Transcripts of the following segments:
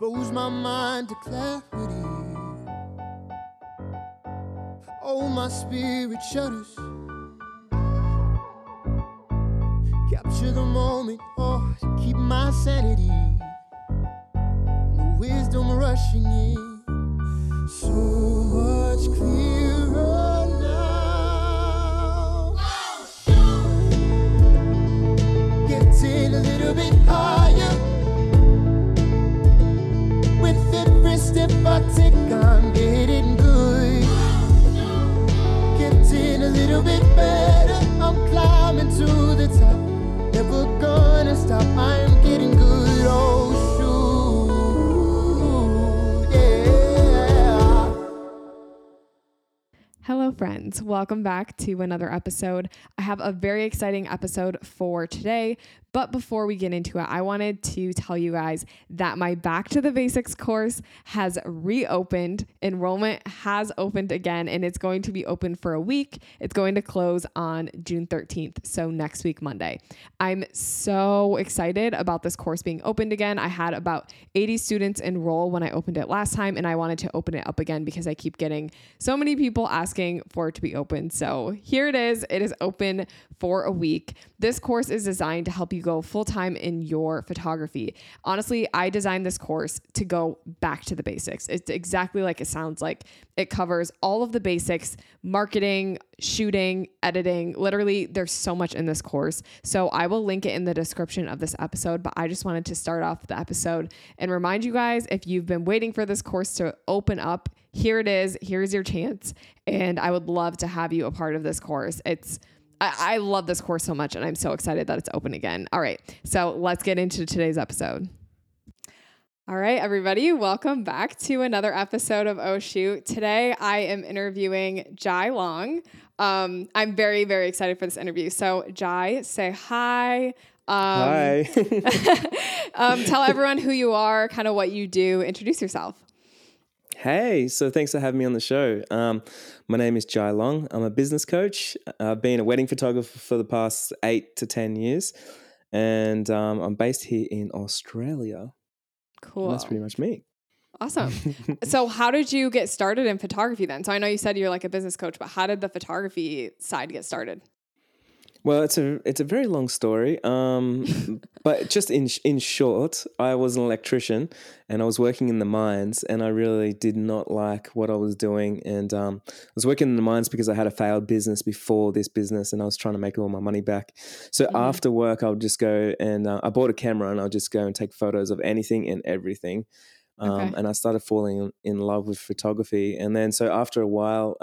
expose my mind to clarity. Oh, my spirit shudders. Capture the moment, oh, to keep my sanity. And the wisdom rushing in. So much clearer now. Getting a little bit higher. I'm getting good. Getting a little bit better. I'm climbing to the top. Never gonna stop. I'm getting good. Oh, shoot. Yeah. Hello, friends. Welcome back to another episode. I have a very exciting episode for today. But before we get into it, I wanted to tell you guys that my Back to the Basics course has reopened. Enrollment has opened again, and it's going to be open for a week. It's going to close on June 13th, so next week, Monday. I'm so excited about this course being opened again. I had about 80 students enroll when I opened it last time, and I wanted to open it up again because I keep getting so many people asking for it to be open. So here it is. It is open for a week. This course is designed to help you go full time in your photography. Honestly, I designed this course to go back to the basics. It's exactly like it sounds like. It covers all of the basics marketing, shooting, editing. Literally, there's so much in this course. So I will link it in the description of this episode. But I just wanted to start off the episode and remind you guys if you've been waiting for this course to open up, here it is. Here's your chance. And I would love to have you a part of this course. It's I, I love this course so much and I'm so excited that it's open again. All right, so let's get into today's episode. All right, everybody, welcome back to another episode of Oh Shoot. Today I am interviewing Jai Long. Um, I'm very, very excited for this interview. So, Jai, say hi. Um, Hi. um, tell everyone who you are, kind of what you do. Introduce yourself. Hey, so thanks for having me on the show. Um, my name is Jai Long. I'm a business coach. I've been a wedding photographer for the past eight to 10 years. And um, I'm based here in Australia. Cool. And that's pretty much me. Awesome. so, how did you get started in photography then? So, I know you said you're like a business coach, but how did the photography side get started? Well, it's a it's a very long story, um, but just in in short, I was an electrician and I was working in the mines, and I really did not like what I was doing. And um, I was working in the mines because I had a failed business before this business, and I was trying to make all my money back. So Mhm. after work, I would just go and uh, I bought a camera, and I'll just go and take photos of anything and everything. Um, Okay. And I started falling in love with photography, and then so after a while.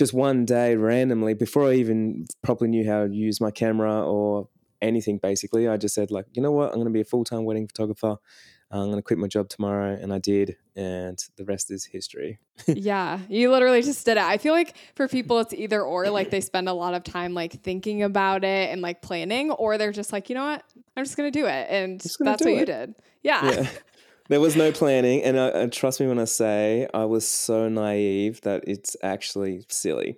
Just one day randomly before I even properly knew how to use my camera or anything basically I just said like you know what I'm going to be a full-time wedding photographer uh, I'm going to quit my job tomorrow and I did and the rest is history yeah, you literally just did it. I feel like for people, it's either or, like they spend a lot of time like thinking about it and like planning, or they're just like, you know what, I'm just gonna do it, and that's what you did. Yeah. yeah there was no planning and, and trust me when I say I was so naive that it's actually silly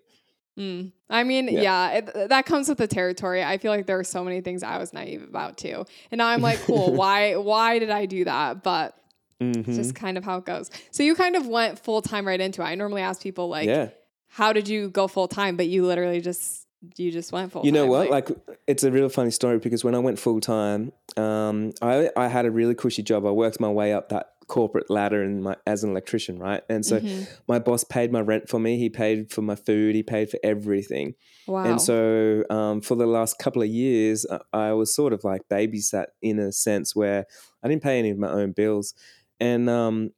Mm. I mean, yeah, Yeah. it, that comes with the territory. I feel like there are so many things I was naive about too, and now I'm like, cool. why? Why did I do that? But it's Mhm. just kind of how it goes. So you kind of went full time right into it. I normally ask people like, yeah how did you go full time? But you literally just you just went full. You know what? Like, it's a real funny story because when I went full time, um, I I had a really cushy job. I worked my way up that corporate ladder in my as an electrician, right? And so Mhm. my boss paid my rent for me. He paid for my food. He paid for everything. wow. And so um, for the last couple of years, I was sort of like babysat in a sense where I didn't pay any of my own bills, and um,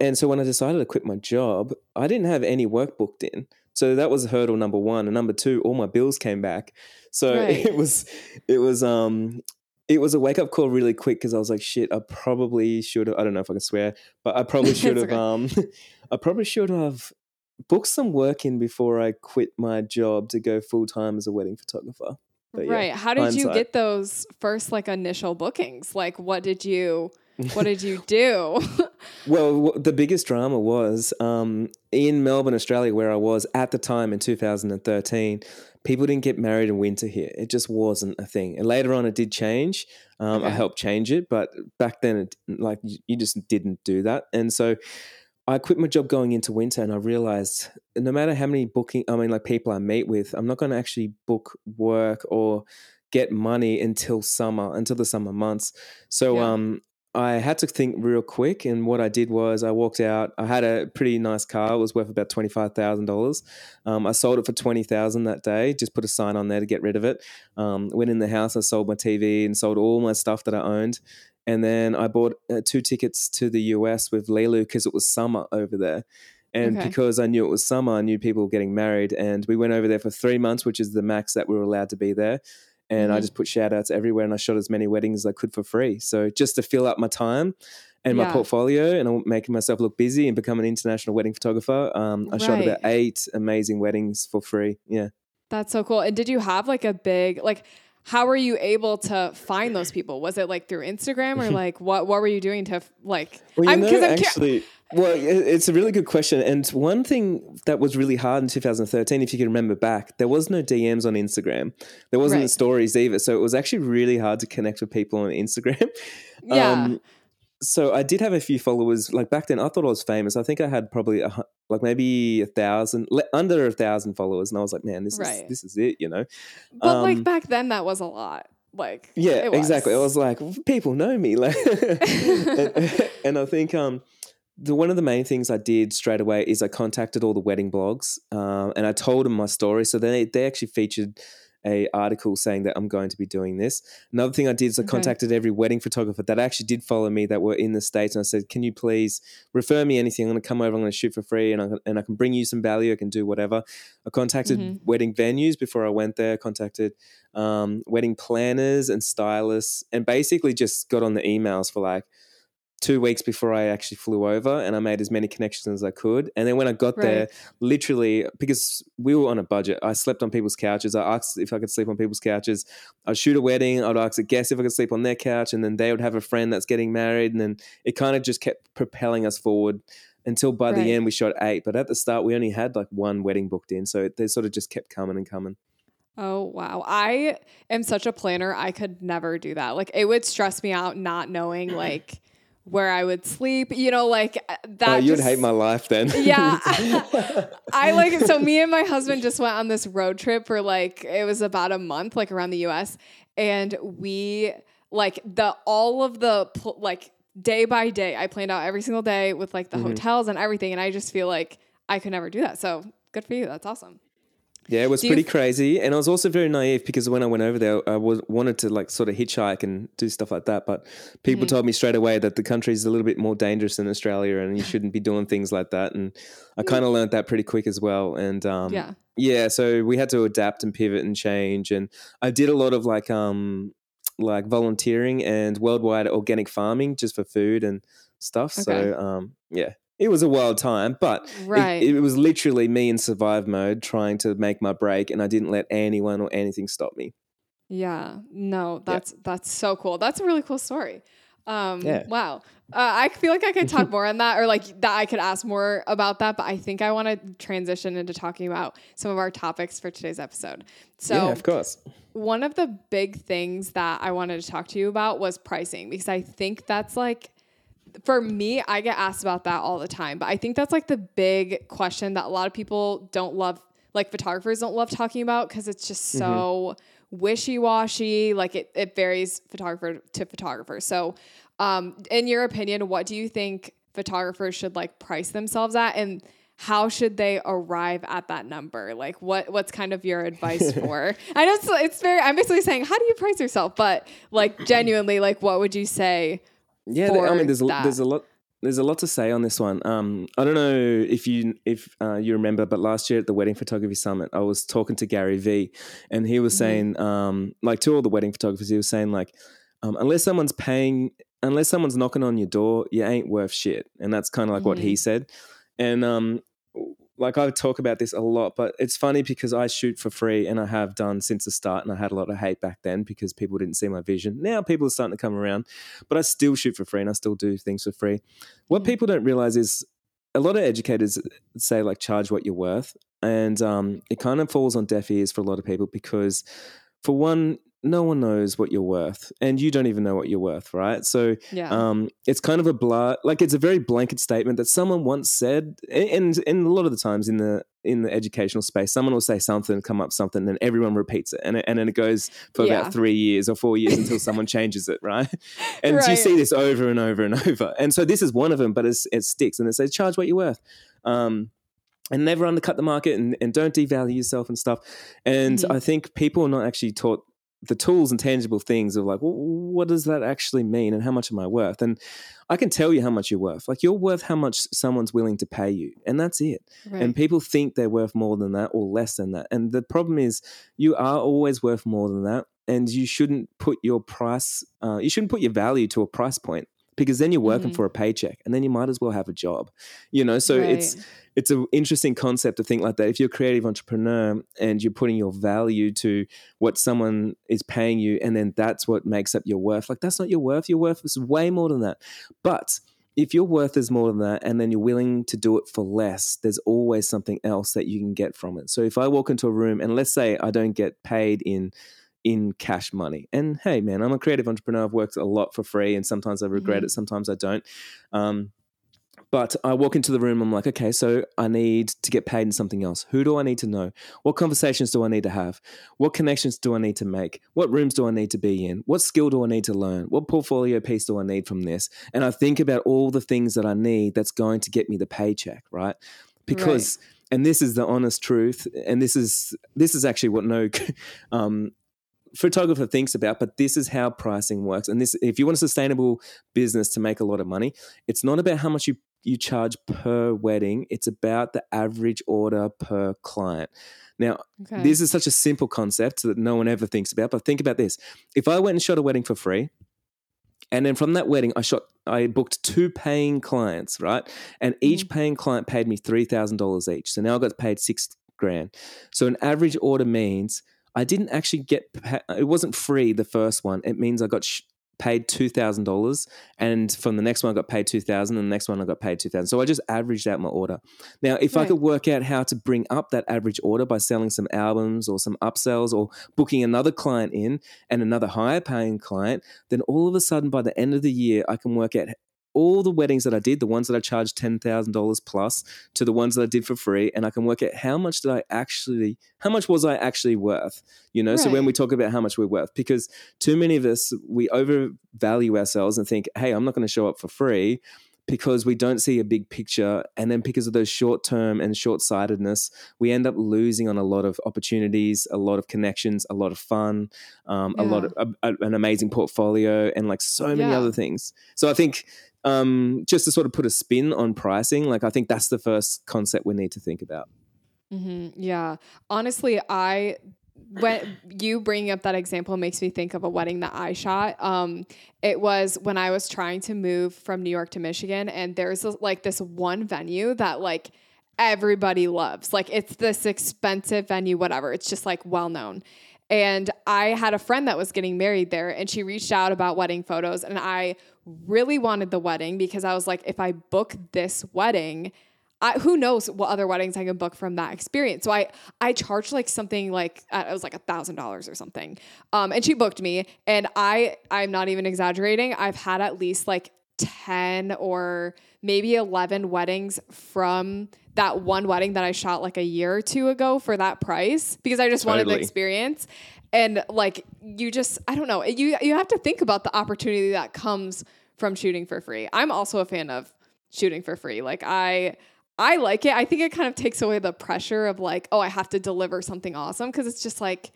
and so when I decided to quit my job, I didn't have any work booked in. So that was hurdle number one, and number two, all my bills came back. So Right. it was it was um it was a wake up call really quick because I was like, shit, I probably should have. I don't know if I can swear, but I probably should have. okay. Um, I probably should have booked some work in before I quit my job to go full time as a wedding photographer. But yeah, right. How did you get those first like initial bookings? Like, what did you? What did you do? Well, the biggest drama was um, in Melbourne, Australia, where I was at the time in 2013. People didn't get married in winter here. It just wasn't a thing. And later on, it did change. Um, okay. I helped change it, but back then, it, like you just didn't do that. And so, I quit my job going into winter, and I realized no matter how many booking, I mean, like people I meet with, I'm not going to actually book work or get money until summer, until the summer months. So, yeah. um, I had to think real quick, and what I did was I walked out. I had a pretty nice car; it was worth about twenty five thousand um, dollars. I sold it for twenty thousand that day. Just put a sign on there to get rid of it. Um, went in the house, I sold my TV and sold all my stuff that I owned, and then I bought uh, two tickets to the US with Lulu because it was summer over there. And okay. because I knew it was summer, I knew people were getting married. And we went over there for three months, which is the max that we were allowed to be there and mm-hmm. I just put shout outs everywhere and I shot as many weddings as I could for free. So just to fill up my time and yeah. my portfolio and I'm making myself look busy and become an international wedding photographer. Um, I right. shot about eight amazing weddings for free. Yeah. That's so cool. And did you have like a big, like, how were you able to find those people? Was it like through Instagram or like what, what were you doing to like, well, I'm, know, I'm actually, well, it's a really good question. And one thing that was really hard in 2013, if you can remember back, there was no DMs on Instagram. There wasn't right. stories either. So it was actually really hard to connect with people on Instagram. Yeah. Um, so I did have a few followers. Like back then, I thought I was famous. I think I had probably a, like maybe a thousand, under a thousand followers, and I was like, man, this right. is this is it, you know. But um, like back then, that was a lot. Like yeah, exactly. I was like, people know me, like, and, and I think um the one of the main things I did straight away is I contacted all the wedding blogs um, and I told them my story. So they they actually featured a article saying that I'm going to be doing this. Another thing I did is I okay. contacted every wedding photographer that actually did follow me that were in the states, and I said, "Can you please refer me anything? I'm going to come over. I'm going to shoot for free, and I can, and I can bring you some value. I can do whatever." I contacted mm-hmm. wedding venues before I went there. Contacted um, wedding planners and stylists, and basically just got on the emails for like two weeks before I actually flew over and I made as many connections as I could. And then when I got right. there, literally, because we were on a budget, I slept on people's couches. I asked if I could sleep on people's couches. I'd shoot a wedding. I'd ask a guest if I could sleep on their couch. And then they would have a friend that's getting married. And then it kind of just kept propelling us forward until by right. the end we shot eight. But at the start, we only had like one wedding booked in. So they sort of just kept coming and coming. Oh, wow. I am such a planner. I could never do that. Like, it would stress me out not knowing, like, where I would sleep, you know, like uh, that. Oh, you'd just, hate my life then. Yeah. I like, so me and my husband just went on this road trip for like, it was about a month, like around the US. And we, like, the, all of the, like, day by day, I planned out every single day with like the mm-hmm. hotels and everything. And I just feel like I could never do that. So good for you. That's awesome. Yeah, it was Do pretty f- crazy, and I was also very naive because when I went over there, I was, wanted to like sort of hitchhike and do stuff like that. But people mm-hmm. told me straight away that the country is a little bit more dangerous than Australia, and you shouldn't be doing things like that. And I kind of learned that pretty quick as well. And um, yeah, yeah, so we had to adapt and pivot and change. And I did a lot of like um like volunteering and worldwide organic farming just for food and stuff. Okay. So um yeah, it was a wild time, but right. it, it, was literally me in survive mode trying to make my break, and I didn't let anyone or anything stop me. Yeah, no, that's yeah. that's so cool. That's a really cool story. Um, yeah. Wow. Uh, I feel like I could talk more on that, or like that I could ask more about that. But I think I want to transition into talking about some of our topics for today's episode. So, yeah, of course. One of the big things that I wanted to talk to you about was pricing because I think that's like for me, I get asked about that all the time. But I think that's like the big question that a lot of people don't love, like photographers don't love talking about because it's just so mm-hmm. wishy washy. Like it, it varies photographer to photographer. So, um, in your opinion, what do you think photographers should like price themselves at? And how should they arrive at that number? Like what what's kind of your advice for? I know it's, it's very I'm basically saying how do you price yourself, but like genuinely like what would you say yeah, I mean, there's a, there's a lot there's a lot to say on this one. Um, I don't know if you if uh, you remember, but last year at the Wedding Photography Summit, I was talking to Gary Vee, and he was mm-hmm. saying, um, like to all the wedding photographers, he was saying like, um, unless someone's paying, unless someone's knocking on your door, you ain't worth shit, and that's kind of like mm-hmm. what he mm-hmm. said. And um, like I talk about this a lot, but it's funny because I shoot for free and I have done since the start. And I had a lot of hate back then because people didn't see my vision. Now people are starting to come around, but I still shoot for free and I still do things for free. What Mhm. people don't realize is a lot of educators say like charge what you're worth, and um, it kind of falls on deaf ears for a lot of people because, for one, no one knows what you're worth, and you don't even know what you're worth, right? So Yeah. um, it's kind of a blah, like it's a very blanket statement that someone once said, and and a lot of the times in the in the educational space, someone will say something, come up something, and everyone repeats it, and it, and then it goes for Yeah. about three years or four years until someone changes it, right? And you see this over and over and over, and so this is one of them, but it's, it sticks, and it says charge what you're worth. Um, and never undercut the market and, and don't devalue yourself and stuff. And Mhm. I think people are not actually taught the tools and tangible things of like, well, what does that actually mean and how much am I worth? And I can tell you how much you're worth. Like you're worth how much someone's willing to pay you. And that's it. right. And people think they're worth more than that or less than that. And the problem is you are always worth more than that. And you shouldn't put your price, uh, you shouldn't put your value to a price point because then you're working Mhm. for a paycheck and then you might as well have a job, you know? So it's, it's an interesting concept to think like that. If you're a creative entrepreneur and you're putting your value to what someone is paying you, and then that's what makes up your worth, like that's not your worth. Your worth is way more than that. But if your worth is more than that, and then you're willing to do it for less, there's always something else that you can get from it. So if I walk into a room and let's say I don't get paid in in cash money. And hey, man, I'm a creative entrepreneur. I've worked a lot for free, and sometimes I regret Mhm. it, sometimes I don't. Um, but I walk into the room, I'm like, okay, so I need to get paid in something else. Who do I need to know? What conversations do I need to have? What connections do I need to make? What rooms do I need to be in? What skill do I need to learn? What portfolio piece do I need from this? And I think about all the things that I need that's going to get me the paycheck, right? Because and this is the honest truth, and this is this is actually what no um, photographer thinks about, but this is how pricing works. And this, if you want a sustainable business to make a lot of money, it's not about how much you you charge per wedding. It's about the average order per client. Now, Okay. this is such a simple concept that no one ever thinks about. But think about this: if I went and shot a wedding for free, and then from that wedding, I shot, I booked two paying clients, right? And each mm. paying client paid me three thousand dollars each. So now I got paid six grand. So an average order means I didn't actually get. It wasn't free the first one. It means I got. Sh- paid $2000 and from the next one i got paid 2000 and the next one i got paid 2000 so i just averaged out my order now if i could work out how to bring up that average order by selling some albums or some upsells or booking another client in and another higher paying client then all of a sudden by the end of the year i can work out all the weddings that I did, the ones that I charged $10,000 plus to the ones that I did for free. And I can work out how much did I actually, how much was I actually worth? You know, so when we talk about how much we're worth, because too many of us, we overvalue ourselves and think, hey, I'm not going to show up for free because we don't see a big picture. And then because of those short term and short sightedness, we end up losing on a lot of opportunities, a lot of connections, a lot of fun, um, a lot of a, a- an amazing portfolio, and like so many Yeah. other things. So I think um, just to sort of put a spin on pricing, like I think that's the first concept we need to think about. Mm-hmm. Yeah. Honestly, I when you bringing up that example makes me think of a wedding that I shot. Um, it was when I was trying to move from New York to Michigan, and there's like this one venue that like everybody loves. Like it's this expensive venue, whatever. It's just like well known. And I had a friend that was getting married there, and she reached out about wedding photos, and I really wanted the wedding because I was like, if I book this wedding, I, who knows what other weddings I can book from that experience. So I I charged like something like uh, it was like a thousand dollars or something. Um, and she booked me, and I I'm not even exaggerating. I've had at least like ten or maybe eleven weddings from that one wedding that I shot like a year or two ago for that price because I just wanted the experience. And like you just I don't know you you have to think about the opportunity that comes from shooting for free. I'm also a fan of shooting for free. Like I I like it. I think it kind of takes away the pressure of like, oh, I have to deliver something awesome because it's just like,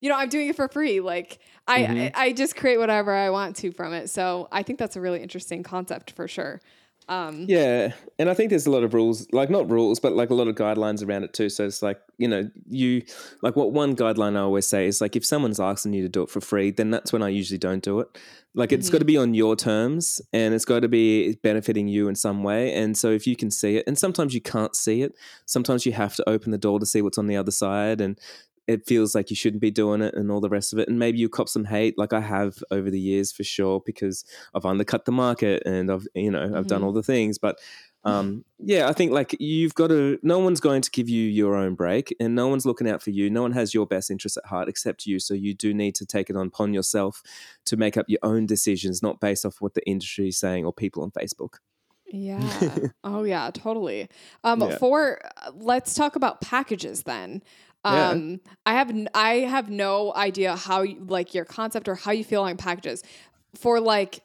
you know, I'm doing it for free. Like I, Mhm. I I just create whatever I want to from it. So I think that's a really interesting concept for sure. Um, Yeah, and I think there's a lot of rules, like not rules, but like a lot of guidelines around it too. So it's like you know, you like what one guideline I always say is like if someone's asking you to do it for free, then that's when I usually don't do it. Like it's got to be on your terms, and it's got to be benefiting you in some way. And so if you can see it, and sometimes you can't see it, sometimes you have to open the door to see what's on the other side, and it feels like you shouldn't be doing it and all the rest of it. And maybe you cop some hate, like I have over the years for sure, because I've undercut the market and I've, you know, I've done all the things. But um, yeah, I think like you've got to, no one's going to give you your own break and no one's looking out for you. No one has your best interest at heart except you. So you do need to take it on upon yourself to make up your own decisions, not based off what the industry is saying or people on Facebook. Yeah. oh yeah, totally. Um Yeah. for let's talk about packages then. Yeah. Um I have n- I have no idea how you, like your concept or how you feel on packages. For like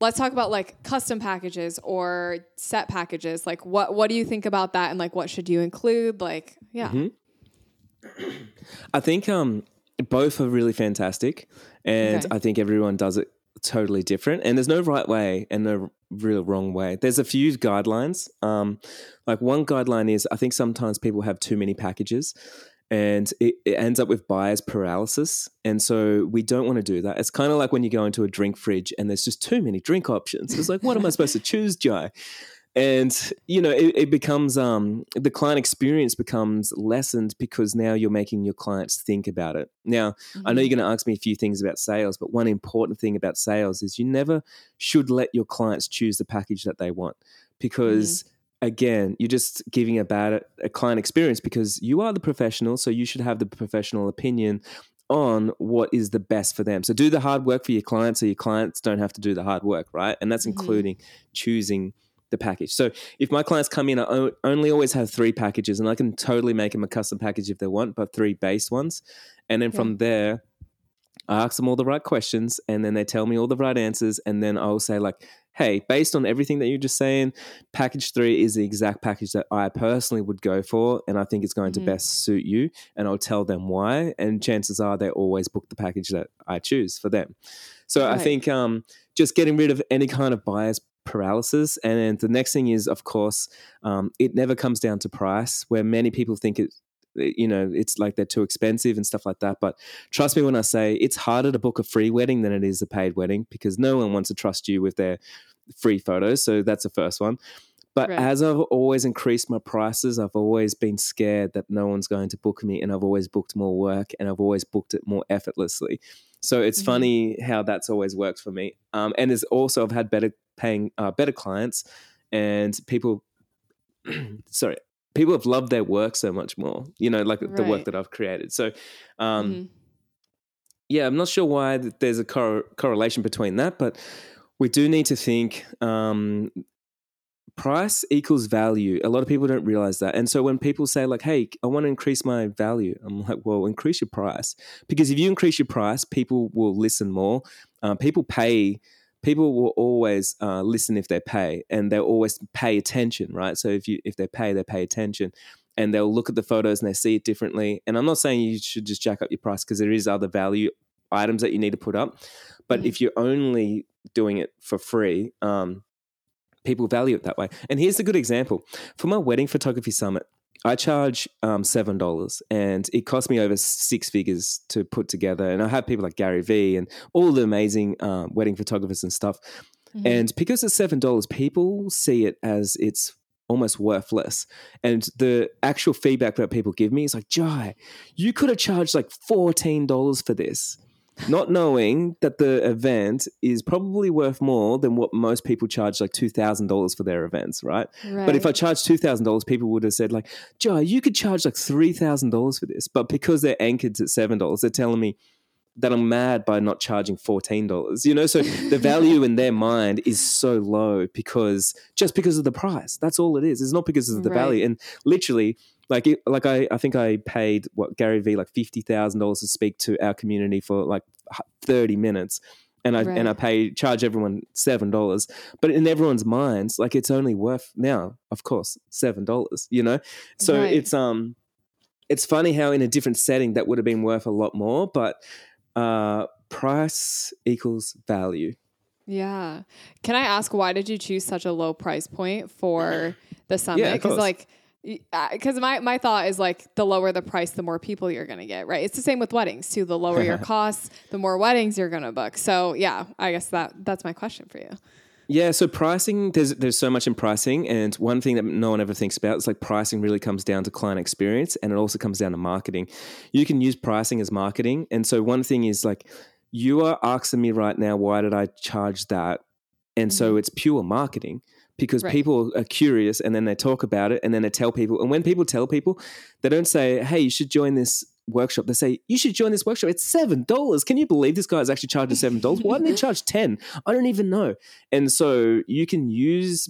let's talk about like custom packages or set packages. Like what what do you think about that and like what should you include? Like yeah. Mm-hmm. I think um, both are really fantastic, and Okay. I think everyone does it totally different. And there's no right way and no real wrong way. There's a few guidelines. Um, like one guideline is I think sometimes people have too many packages. And it, it ends up with buyer's paralysis. And so we don't want to do that. It's kind of like when you go into a drink fridge and there's just too many drink options. It's like, what am I supposed to choose, Jai? and you know it, it becomes um the client experience becomes lessened because now you're making your clients think about it now i know you're going to ask me a few things about sales but one important thing about sales is you never should let your clients choose the package that they want because again you're just giving a bad a client experience because you are the professional so you should have the professional opinion on what is the best for them so do the hard work for your clients so your clients don't have to do the hard work right and that's Mhm. including choosing the package. So if my clients come in, I only always have three packages, and I can totally make them a custom package if they want, but three base ones. And then from there, I ask them all the right questions, and then they tell me all the right answers, and then I'll say like, "Hey, based on everything that you're just saying, package three is the exact package that I personally would go for, and I think it's going Mhm. to best suit you." And I'll tell them why, and chances are they always book the package that I choose for them. So I think um, just getting rid of any kind of buyer's paralysis. And then the next thing is, of course, um, it never comes down to price, where many people think it. You know, it's like they're too expensive and stuff like that. But trust me when I say it's harder to book a free wedding than it is a paid wedding because no one wants to trust you with their free photos. So that's the first one. But Right. as I've always increased my prices, I've always been scared that no one's going to book me, and I've always booked more work, and I've always booked it more effortlessly. So it's Mhm. funny how that's always worked for me. Um, and it's also I've had better paying, uh, better clients, and people. sorry, people have loved their work so much more. You know, like the work that I've created. So, um, Mhm. yeah, I'm not sure why there's a cor- correlation between that, but we do need to think um, price equals value. A lot of people don't realize that. And so when people say, like, hey, I want to increase my value, I'm like, well, increase your price. Because if you increase your price, people will listen more. Uh, people pay. People will always uh, listen if they pay, and they'll always pay attention, right? So if you if they pay, they pay attention, and they'll look at the photos and they see it differently. And I'm not saying you should just jack up your price because there is other value items that you need to put up, but Mhm. if you're only doing it for free, um, people value it that way. And here's a good example for my wedding photography summit. I charge um, seven dollars, and it cost me over six figures to put together. And I have people like Gary Vee and all the amazing um, wedding photographers and stuff. Mhm. And because it's seven dollars, people see it as it's almost worthless. And the actual feedback that people give me is like, Jai, you could have charged like fourteen dollars for this. Not knowing that the event is probably worth more than what most people charge like two thousand dollars for their events, right? But if I Right. charged two thousand dollars, people would have said like, "Joe, you could charge like three thousand dollars for this." But because they're anchored at seven dollars, they're telling me that I'm mad by not charging fourteen dollars. You know, so the value in their mind is so low because just because of the price. That's all it is. It's not because of the Right. value. And literally, like, it, like I, I think I paid what Gary Vee like fifty thousand dollars to speak to our community for like thirty minutes. And I and I Right. pay charge everyone seven dollars, but in everyone's minds, like it's only worth now, of course, seven dollars. You know, so Right. it's um, it's funny how in a different setting that would have been worth a lot more, but uh, price equals value. Yeah. Can I ask why did you choose such a low price point for the summit? Because course. like, because uh, my my thought is like the lower the price, the more people you're gonna get, right? It's the same with weddings too. The lower your costs, the more weddings you're gonna book. So yeah, I guess that that's my question for you. Yeah, so pricing there's there's so much in pricing, and one thing that no one ever thinks about is like pricing really comes down to client experience, and it also comes down to marketing. You can use pricing as marketing, and so one thing is like you are asking me right now, why did I charge that? And so mm-hmm. it's pure marketing because Right. people are curious, and then they talk about it, and then they tell people, and when people tell people, they don't say, "Hey, you should join this." Workshop. They say you should join this workshop. It's seven dollars. Can you believe this guy's actually charging seven dollars? Why didn't he charge ten? I don't even know. And so you can use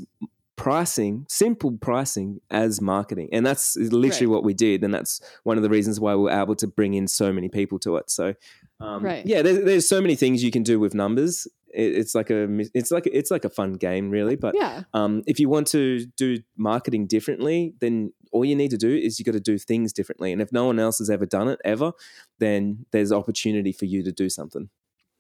pricing, simple pricing as marketing. And that's literally Right. what we did. And that's one of the reasons why we were able to bring in so many people to it. So, um, Right. yeah, there's, there's so many things you can do with numbers. It, it's like a, it's like, it's like a fun game really. But Yeah. um, if you want to do marketing differently, then all you need to do is you got to do things differently. And if no one else has ever done it ever, then there's opportunity for you to do something.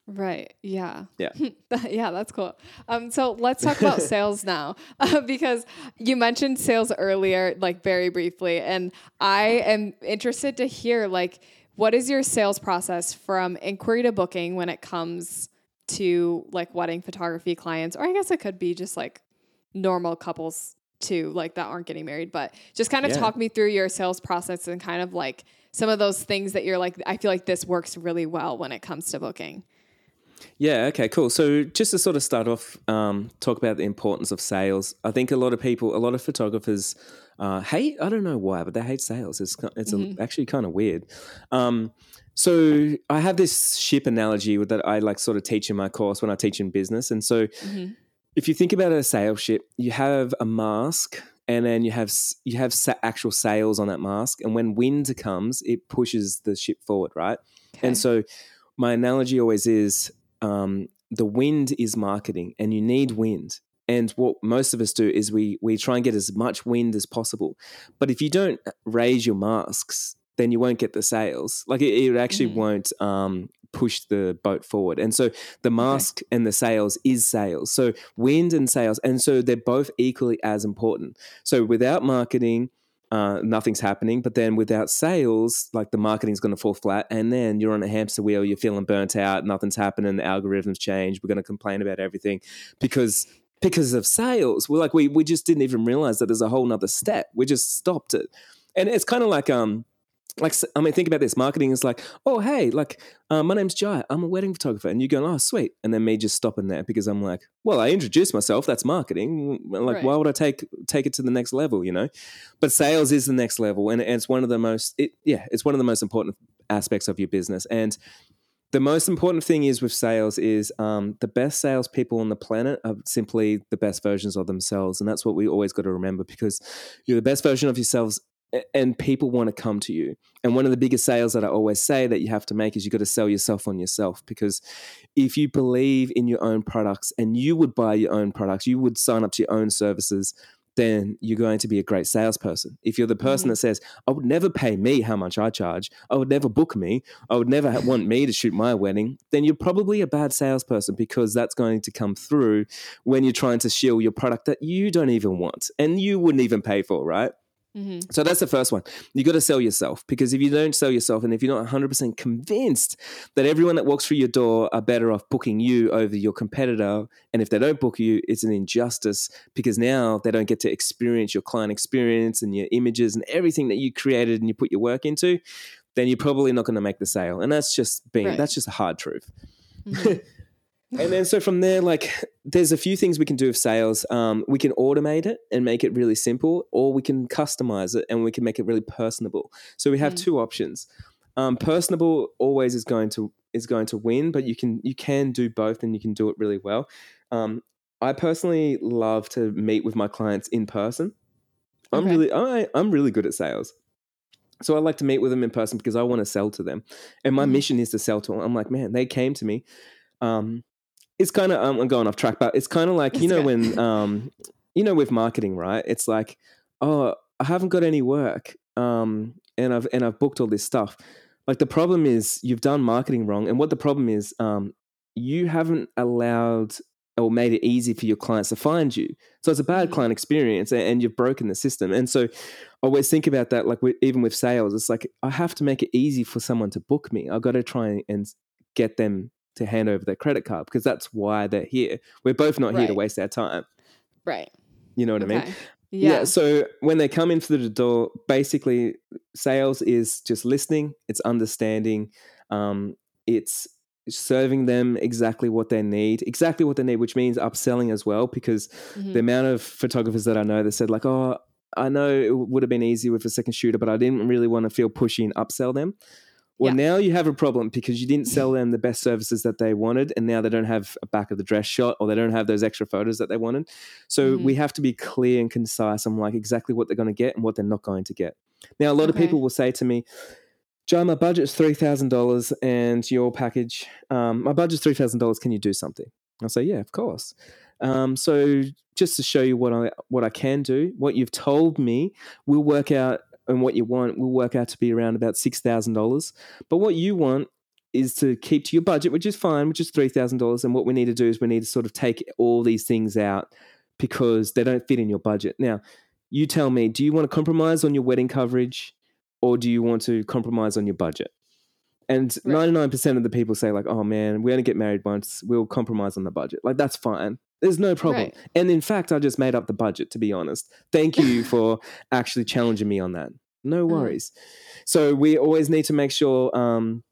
Right. Yeah. Yeah. Yeah, that's cool. Um, so let's talk about sales now, uh, because you mentioned sales earlier, like very briefly, and I am interested to hear like what is your sales process from inquiry to booking when it comes to like wedding photography clients, or I guess it could be just like normal couples too, like that aren't getting married, but just kind of Yeah. talk me through your sales process and kind of like some of those things that you're like, I feel like this works really well when it comes to booking. Yeah, okay, cool. So just to sort of start off, um, talk about the importance of sales. I think a lot of people, a lot of photographers uh, hate, I don't know why, but they hate sales. It's, it's a, actually kind of weird. Um, so I have this ship analogy that I like sort of teach in my course when I teach in business. And so if you think about a sales ship, you have a mask and then you have you have actual sails on that mask and when wind comes it pushes the ship forward right Okay. and so my analogy always is um, the wind is marketing and you need wind and what most of us do is we we try and get as much wind as possible. But if you don't raise your masks then you won't get the sales. Like it, it actually Mhm. won't um, push the boat forward. And so the mask and the sails is sales. So wind and sails and so they're both equally as important. So without marketing uh, nothing's happening. But then without sales like the marketing's going to fall flat and then you're on a hamster wheel you're feeling burnt out nothing's happening the algorithms change we're going to complain about everything. Because because of sales we're like we, we just didn't even realize that there's a whole nother step we just stopped it and it's kind of like um like I mean, think about this. Marketing is like, oh hey, like uh, my name's Jai. I'm a wedding photographer, and you go, oh sweet, and then me just stopping there because I'm like, well, I introduced myself. That's marketing. Like, Right. why would I take take it to the next level? You know, but sales is the next level, and, and it's one of the most, it, yeah, it's one of the most important aspects of your business. And the most important thing is with sales is um, the best salespeople on the planet are simply the best versions of themselves, and that's what we always got to remember because you're the best version of yourselves and people want to come to you. And one of the biggest sales that I always say that you have to make is you got to sell yourself on yourself because if you believe in your own products and you would buy your own products, you would sign up to your own services, then you're going to be a great salesperson. If you're the person Mhm. that says, I would never pay me how much I charge, I would never book me, I would never want me to shoot my wedding, then you're probably a bad salesperson because that's going to come through when you're trying to shill your product that you don't even want and you wouldn't even pay for, right? Hmm So that's the first one. You got to sell yourself because if you don't sell yourself and if you're not 100% convinced that everyone that walks through your door are better off booking you over your competitor, and if they don't book you, it's an injustice because now they don't get to experience your client experience and your images and everything that you created and you put your work into, then you're probably not going to make the sale. And that's just being, Right. that's just a hard truth. Mhm. And then so from there, like there's a few things we can do with sales. Um, we can automate it and make it really simple, or we can customize it and we can make it really personable. So we have Mm. two options. Um, personable always is going to is going to win, but you can you can do both and you can do it really well. Um, I personally love to meet with my clients in person. I'm Okay. really I, I'm really good at sales. So I like to meet with them in person because I want to sell to them. And my Mhm. mission is to sell to them. I'm like, man, they came to me. Um, it's kind of um, I'm going off track, but it's kind of like you know when um, you know with marketing, right? It's like, oh, I haven't got any work, um, and I've and I've booked all this stuff. Like the problem is you've done marketing wrong, and what the problem is, um, you haven't allowed or made it easy for your clients to find you. So it's a bad Mhm. client experience, and you've broken the system. And so, I always think about that. Like even with sales, it's like I have to make it easy for someone to book me. I've got to try and get them to hand over their credit card because that's why they're here. We're both not here to waste our time. Right. You know what I mean? Yeah. Yeah. So when they come in through the door, basically, sales is just listening, it's understanding, um, it's serving them exactly what they need, exactly what they need, which means upselling as well. Because Mhm. the amount of photographers that I know that said, like, oh, I know it would have been easy with a second shooter, but I didn't really want to feel pushy and upsell them. Well, Yeah. now you have a problem because you didn't sell them the best services that they wanted, and now they don't have a back of the dress shot or they don't have those extra photos that they wanted. So Mhm. we have to be clear and concise on like exactly what they're going to get and what they're not going to get. Now, a lot of people will say to me, Joe, my budget's three thousand dollars, and your package, um, my budget's three thousand dollars. Can you do something? I'll say, yeah, of course. Um, so just to show you what I what I can do, what you've told me we'll work out, and what you want will work out to be around about six thousand dollars. But what you want is to keep to your budget, which is fine, which is three thousand dollars. And what we need to do is we need to sort of take all these things out because they don't fit in your budget. Now, you tell me, do you want to compromise on your wedding coverage, or do you want to compromise on your budget? And Right. ninety nine percent of the people say like, "Oh man, we only get married once. We'll compromise on the budget." Like that's fine. There's no problem. Right. And in fact, I just made up the budget. To be honest, thank you for actually challenging me on that. No Mm. worries. So we always need to make sure um,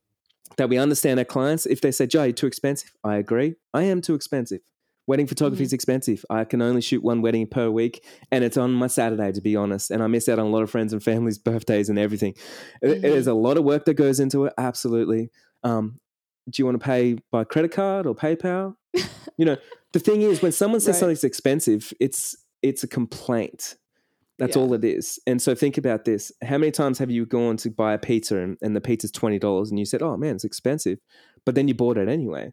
that we understand our clients. If they say, "Joe, you're too expensive," I agree. I am too expensive. Wedding photography is expensive. I can only shoot one wedding per week, and it's on my Saturday, to be honest. And I miss out on a lot of friends and family's birthdays and everything. Mhm. it is a lot of work that goes into it. Absolutely. Um, do you want to pay by credit card or PayPal? you know, the thing is, when someone says Right. something's expensive, it's it's a complaint. That's Yeah. all it is. And so think about this. How many times have you gone to buy a pizza and, and the pizza's twenty dollars and you said, Oh man, it's expensive. But then you bought it anyway.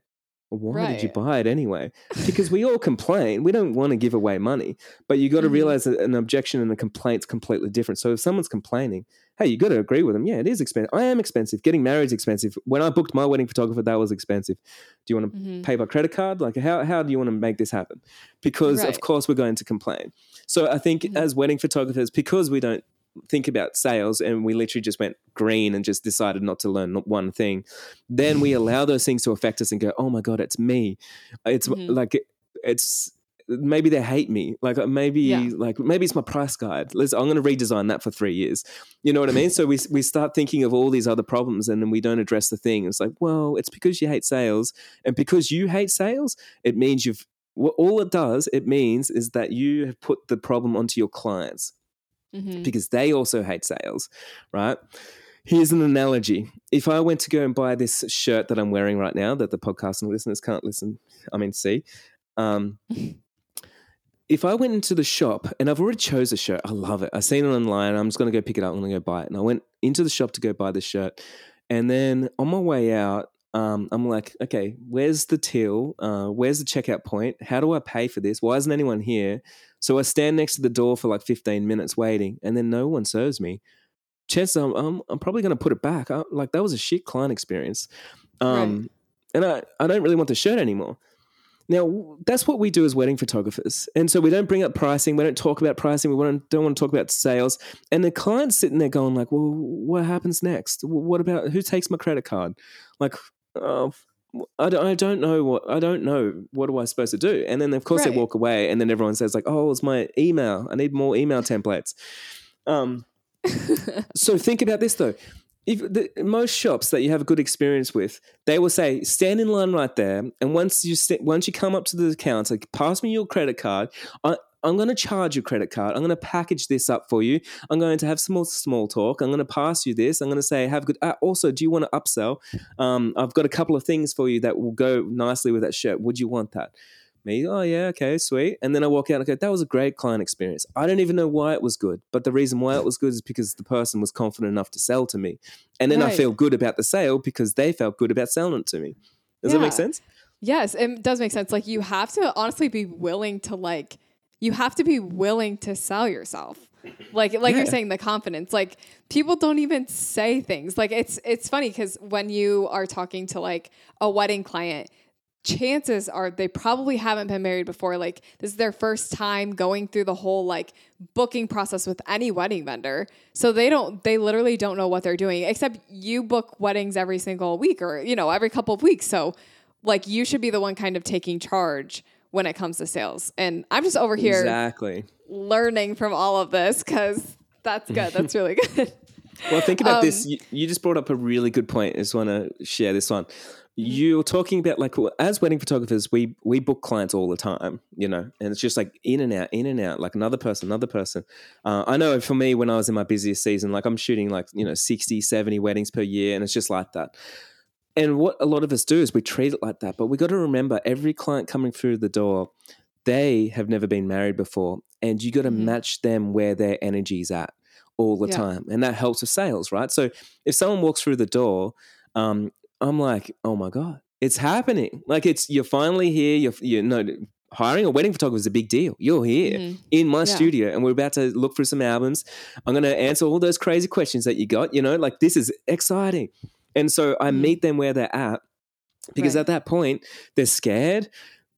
Why did you buy it anyway? Because we all complain. We don't want to give away money. But you got to Mhm. realize that an objection and a complaint's completely different. So if someone's complaining, hey, you got to agree with them. Yeah, it is expensive. I am expensive. Getting married is expensive. When I booked my wedding photographer, that was expensive. Do you want to Mhm. pay by credit card? Like, how, how do you want to make this happen? Because, of course, we're going to complain. So I think Mhm. as wedding photographers, because we don't think about sales and we literally just went green and just decided not to learn one thing, then we allow those things to affect us and go, oh my God, it's me. It's Mhm. like, it's maybe they hate me. Like uh, maybe Yeah. like maybe it's my price guide. Let's I'm going to redesign that for 3 years. You know what I mean? so we we start thinking of all these other problems and then we don't address the thing. It's like, well, it's because you hate sales and because you hate sales, it means you've what all it does, it means is that you have put the problem onto your clients Mhm. because they also hate sales, right? Here's an analogy. If I went to go and buy this shirt that I'm wearing right now, that the podcast podcasting listeners can't listen, I mean, see, um, if I went into the shop and I've already chose a shirt, I love it. I've seen it online. I'm just going to go pick it up. I'm going to go buy it. And I went into the shop to go buy the shirt, and then on my way out, um, I'm like, okay, where's the till? Uh, where's the checkout point? How do I pay for this? Why isn't anyone here? So I stand next to the door for like 15 minutes waiting, and then no one serves me. Chances I'm, I'm, I'm probably going to put it back. I, like that was a shit client experience, um, and I, I don't really want the shirt anymore. Now that's what we do as wedding photographers, and so we don't bring up pricing. We don't talk about pricing. We want don't want to talk about sales. And the client's sitting there going like, "Well, what happens next? What about who takes my credit card? Like, oh, I don't, I don't know what I don't know. What am I supposed to do? And then of course Right. they walk away, and then everyone says like, "Oh, it's my email. I need more email templates." Um, so think about this though. If the, most shops that you have a good experience with, they will say, "Stand in line right there," and once you st- once you come up to the counter, pass me your credit card. I, I'm going to charge your credit card. I'm going to package this up for you. I'm going to have some more small talk. I'm going to pass you this. I'm going to say, "Have a good." Uh, also, do you want to upsell? Um, I've got a couple of things for you that will go nicely with that shirt. Would you want that? Me, oh yeah, okay, sweet. And then I walk out and I go, that was a great client experience. I don't even know why it was good, but the reason why it was good is because the person was confident enough to sell to me. And then I feel good about the sale because they felt good about selling it to me. Does that make sense? Yes, it does make sense. Like you have to honestly be willing to like you have to be willing to sell yourself. Like like you're saying the confidence. Like people don't even say things. Like it's it's funny cuz when you are talking to like a wedding client chances are they probably haven't been married before. Like this is their first time going through the whole like booking process with any wedding vendor. So they don't they literally don't know what they're doing except you book weddings every single week or you know every couple of weeks. So like you should be the one kind of taking charge when it comes to sales. And I'm just over here Exactly. learning from all of this cuz that's good. That's really good. Well, think about Um, this. You, you just brought up a really good point. I just want to share this one. You're talking about like as wedding photographers, we we book clients all the time, you know, and it's just like in and out, in and out, like another person, another person. Uh, I know for me, when I was in my busiest season, like I'm shooting like you know 60, 70 weddings per year, and it's just like that. And what a lot of us do is we treat it like that, but we got to remember every client coming through the door, they have never been married before, and you got to Mhm. match them where their energy's at all the Yeah. time, and that helps with sales, right? So if someone walks through the door, um, I'm like, oh my god, it's happening! Like it's you're finally here. You're you know hiring a wedding photographer is a big deal. You're here Mhm. in my Yeah. studio, and we're about to look through some albums. I'm going to answer all those crazy questions that you got. You know, like this is exciting, and so I Mhm. meet them where they're at because Right. at that point they're scared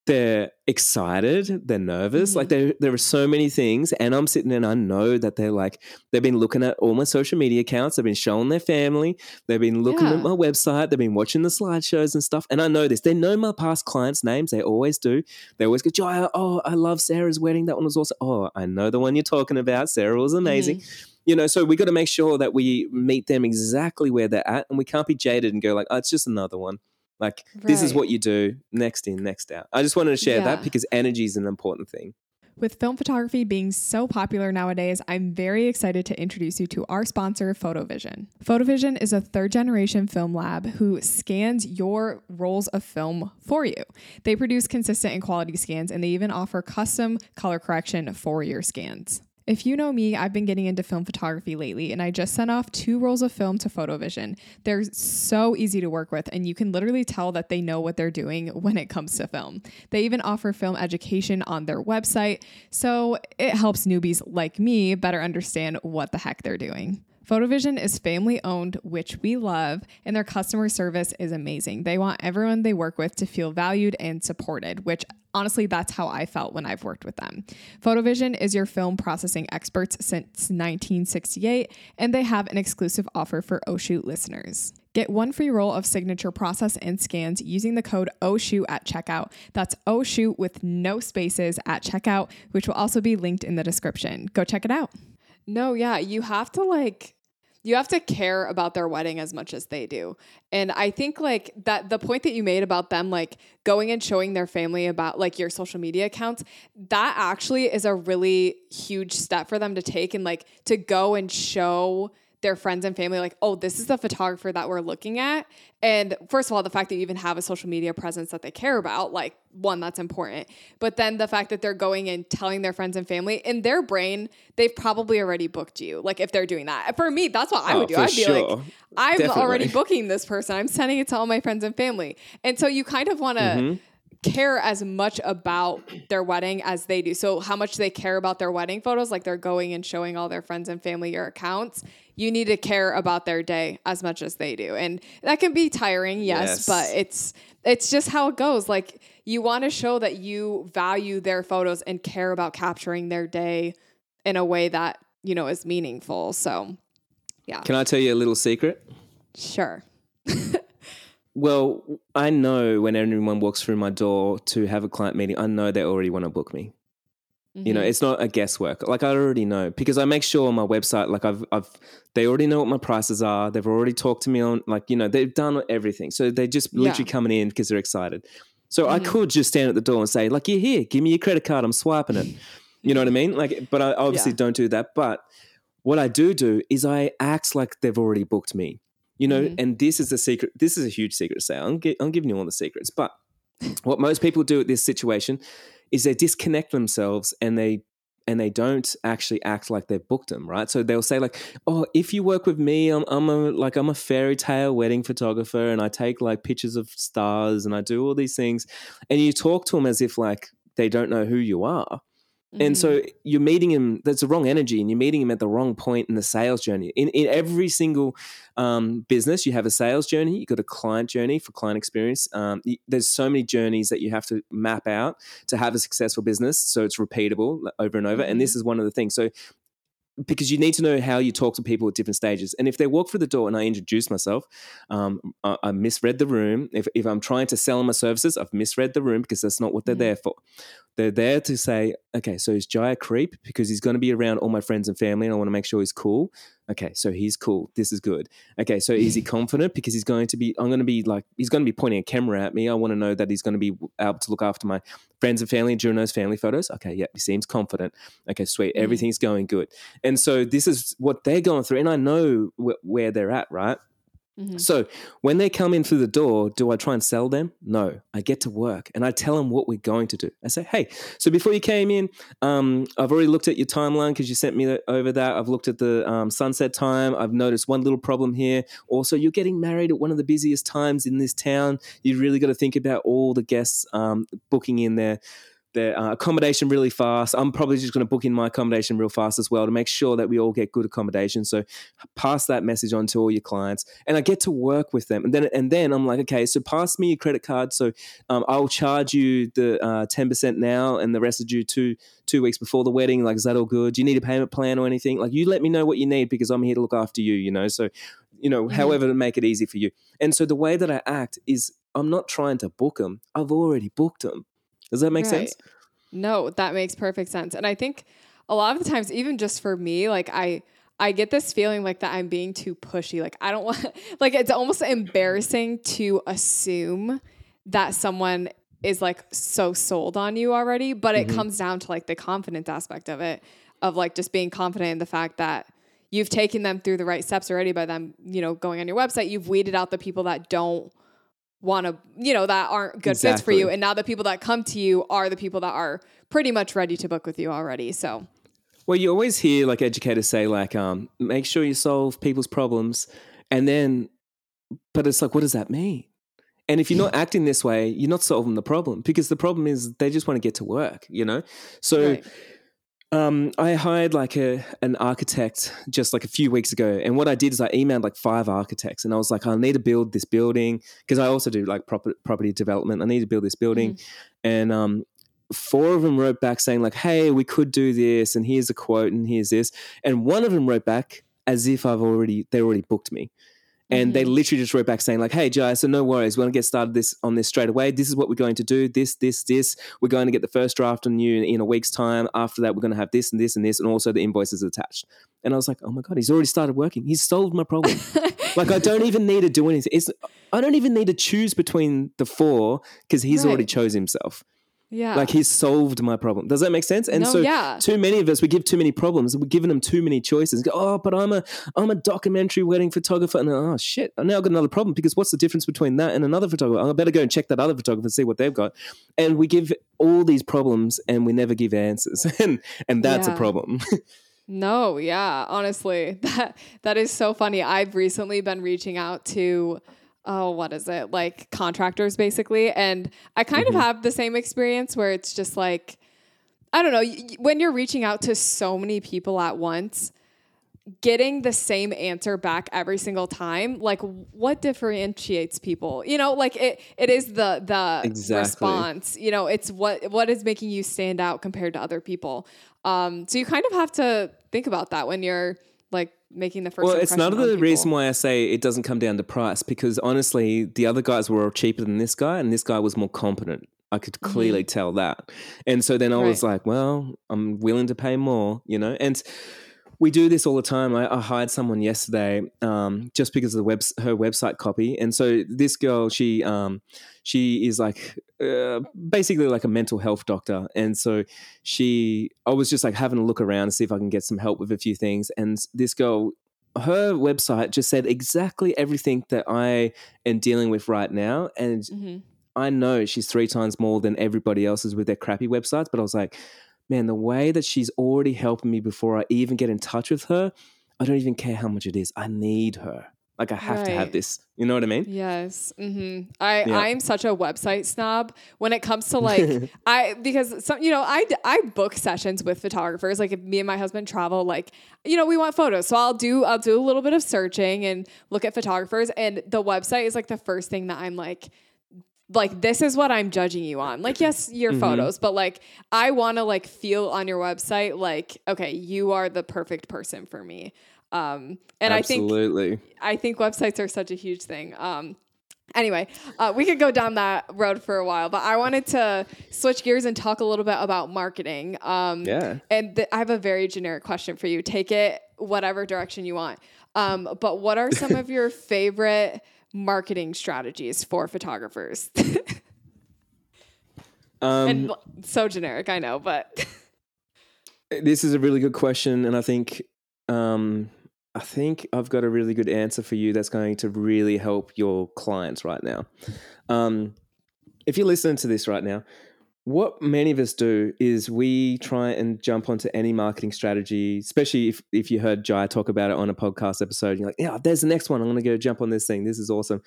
they're excited they're nervous like there there are so many things and i'm sitting there and i know that they're like they've been looking at all my social media accounts they've been showing their family they've been looking Yeah. at my website they've been watching the slideshows and stuff and i know this they know my past clients names they always do they always go oh i love sarah's wedding that one was awesome oh i know the one you're talking about sarah was amazing you know so we got to make sure that we meet them exactly where they're at and we can't be jaded and go like oh it's just another one like this is what you do next in next out i just wanted to share Yeah. that because energy is an important thing With film photography being so popular nowadays, I'm very excited to introduce you to our sponsor, Photovision. Photovision is a third generation film lab who scans your rolls of film for you. They produce consistent and quality scans, and they even offer custom color correction for your scans. If you know me, I've been getting into film photography lately, and I just sent off two rolls of film to Photovision. They're so easy to work with, and you can literally tell that they know what they're doing when it comes to film. They even offer film education on their website, so it helps newbies like me better understand what the heck they're doing. Photovision is family owned, which we love, and their customer service is amazing. They want everyone they work with to feel valued and supported, which honestly, that's how I felt when I've worked with them. Photovision is your film processing experts since 1968, and they have an exclusive offer for Oshoot listeners. Get one free roll of signature process and scans using the code OSHOOT at checkout. That's OSHOOT with no spaces at checkout, which will also be linked in the description. Go check it out. No, yeah, you have to like you have to care about their wedding as much as they do. And I think like that the point that you made about them like going and showing their family about like your social media accounts, that actually is a really huge step for them to take and like to go and show their friends and family like, "Oh, this is the photographer that we're looking at." And first of all, the fact that you even have a social media presence that they care about, like one that's important. But then the fact that they're going and telling their friends and family in their brain, they've probably already booked you. Like if they're doing that. For me, that's what I Oh, would do. I'd be sure. like, I'm Definitely. already booking this person. I'm sending it to all my friends and family. And so you kind of want to Mhm. care as much about their wedding as they do. So how much they care about their wedding photos, like they're going and showing all their friends and family your accounts, you need to care about their day as much as they do. And that can be tiring, yes, Yes. but it's it's just how it goes. Like you want to show that you value their photos and care about capturing their day in a way that, you know, is meaningful. So, yeah. can i tell you a little secret Sure. well i know when anyone walks through my door to have a client meeting i know they already want to book me you know Mhm. it's not a guesswork. Like i already know because i make sure on my website like i've i've they already know what my prices are. They've already talked to me on like you know they've done everything. So they're just literally Yeah. coming in because they're excited. So i Mhm. could just stand at the door and say like you're here. Give me your credit card. I'm swiping it. You know what i mean? Like but i obviously Yeah. don't do that. But what i do do is i act like they've already booked me you know? Mhm. and this is a secret this is a huge secret to say. I'm, gi- I'm giving you all the secrets. But what most people do at this situation is they disconnect themselves and they and they don't actually act like they've booked them, right? So they'll say like, "Oh, if you work with me, I'm I'm a like I'm a fairy tale wedding photographer, and I take like pictures of stars, and I do all these things," and you talk to them as if like they don't know who you are, And so you're meeting him, that's the wrong energy, and you're meeting him at the wrong point in the sales journey. In, in every single um, business, you have a sales journey, you've got a client journey for client experience. Um, y- there's so many journeys that you have to map out to have a successful business so it's repeatable over and over. And this is one of the things. So because you need to know how you talk to people at different stages. And if they walk through the door and I introduce myself, um, I, I misread the room. If, if I'm trying to sell my services, I've misread the room because that's not what they're Mhm. there for. They're there to say, okay, so is Jai a creep because he's going to be around all my friends and family and I want to make sure he's cool. Okay, so he's cool. This is good. Okay, so is he confident because he's going to be, I'm going to be like, he's going to be pointing a camera at me. I want to know that he's going to be able to look after my friends and family during those family photos. Okay, yeah, he seems confident. Okay, sweet. Mhm. Everything's going good. And so this is what they're going through. And I know wh- where they're at, right? Mhm. So when they come in through the door, do I try and sell them? No, I get to work and I tell them what we're going to do. I say, hey, so before you came in, um, I've already looked at your timeline because you sent me over that. I've looked at the um, sunset time. I've noticed one little problem here. Also, you're getting married at one of the busiest times in this town. You've really got to think about all the guests um, booking in their their uh, accommodation really fast. I'm probably just going to book in my accommodation real fast as well to make sure that we all get good accommodation. So pass that message on to all your clients, and I get to work with them. And then and then I'm like, okay, so pass me your credit card. So um, I'll charge you the ten percent now, and the rest is due two two weeks before the wedding. Like, is that all good? Do you need a payment plan or anything? Like, you let me know what you need because I'm here to look after you. You know, so you know, Mhm. however to make it easy for you. And so the way that I act is I'm not trying to book them. I've already booked them. Does that make Right. sense? No, that makes perfect sense. And I think a lot of the times, even just for me, like I I get this feeling like that I'm being too pushy. Like I don't want like it's almost embarrassing to assume that someone is like so sold on you already, but it Mhm. comes down to like the confidence aspect of it, of like just being confident in the fact that you've taken them through the right steps already by them, you know, going on your website. You've weeded out the people that don't want to, you know, that aren't good fits for you. And now the people that come to you are the people that are pretty much ready to book with you already. So, Well, you always hear like educators say, like, um, make sure you solve people's problems. And then, but it's like, what does that mean? And if you're not acting this way, you're not solving the problem because the problem is they just want to get to work, you know? So, right. Um, I hired like a an architect just like a few weeks ago, and what I did is I emailed like five architects, and I was like, I need to build this building because I also do like property property development. I need to build this building, and um, four of them wrote back saying like, Hey, we could do this, and here's a quote, and here's this, and one of them wrote back as if I've already they already booked me. And they mm-hmm. literally just wrote back saying like, "Hey, Jai, so no worries. We're gonna get started this on this straight away. This is what we're going to do. This, this, this. We're going to get the first draft on you in, in a week's time. After that, we're going to have this and this and this, and also the invoices attached." And I was like, "Oh my god, he's already started working. He's solved my problem. like I don't even need to do anything. It's I don't even need to choose between the four because he's already chose himself. Yeah. Like he solved my problem. Does that make sense? And no, so yeah. too many of us we give too many problems we're giving them too many choices go oh but i'm a i'm a documentary wedding photographer and oh shit i now got another problem because what's the difference between that and another photographer oh, i better go and check that other photographer and see what they've got and we give all these problems and we never give answers and and that's Yeah. a problem No, yeah, honestly, that that is so funny. I've recently been reaching out to oh, what is it? Like contractors basically, and I kind Mhm. of have the same experience where it's just like I don't know, when you're reaching out to so many people at once, getting the same answer back every single time, like what differentiates people? You know, like it it is the the Exactly. response. You know, it's what what is making you stand out compared to other people. Um, so you kind of have to think about that when you're like making the first. well it's not the reason why i say it doesn't come down to price because honestly the other guys were cheaper than this guy and this guy was more competent. I could mm-hmm. clearly tell that. And so then i was like well i'm willing to pay more you know? And we do this all the time. I, I hired someone yesterday um, just because of the web, her website copy, and so this girl, she um, she is like uh, basically like a mental health doctor, and so she, I was just like having a look around to see if I can get some help with a few things, and this girl, her website just said exactly everything that I am dealing with right now, and Mhm. I know she's three times more than everybody else's with their crappy websites, but I was like, man, the way that she's already helping me before I even get in touch with her, I don't even care how much it is. I need her. Like I have to have this. You know what I mean? Yes. hmm I Yeah. I'm such a website snob when it comes to like I because some you know I I book sessions with photographers like if me and my husband travel like you know we want photos so I'll do I'll do a little bit of searching and look at photographers and the website is like the first thing that I'm like like this is what I'm judging you on. Like yes, your Mm-hmm. photos, but like I want to like feel on your website like okay, you are the perfect person for me. Um and I think Absolutely. I think websites are such a huge thing. Um, anyway, uh, we could go down that road for a while, but I wanted to switch gears and talk a little bit about marketing. Um, Yeah. And th- I have a very generic question for you. Take it whatever direction you want. Um, but what are some of your favorite marketing strategies for photographers? Um, and so generic, I know, but this is a really good question, and I think um, I think I've got a really good answer for you that's going to really help your clients right now. Um, if you're listening to this right now, what many of us do is we try and jump onto any marketing strategy, especially if, if you heard Jai talk about it on a podcast episode. You're like, yeah, there's the next one. I'm going to go jump on this thing. This is awesome.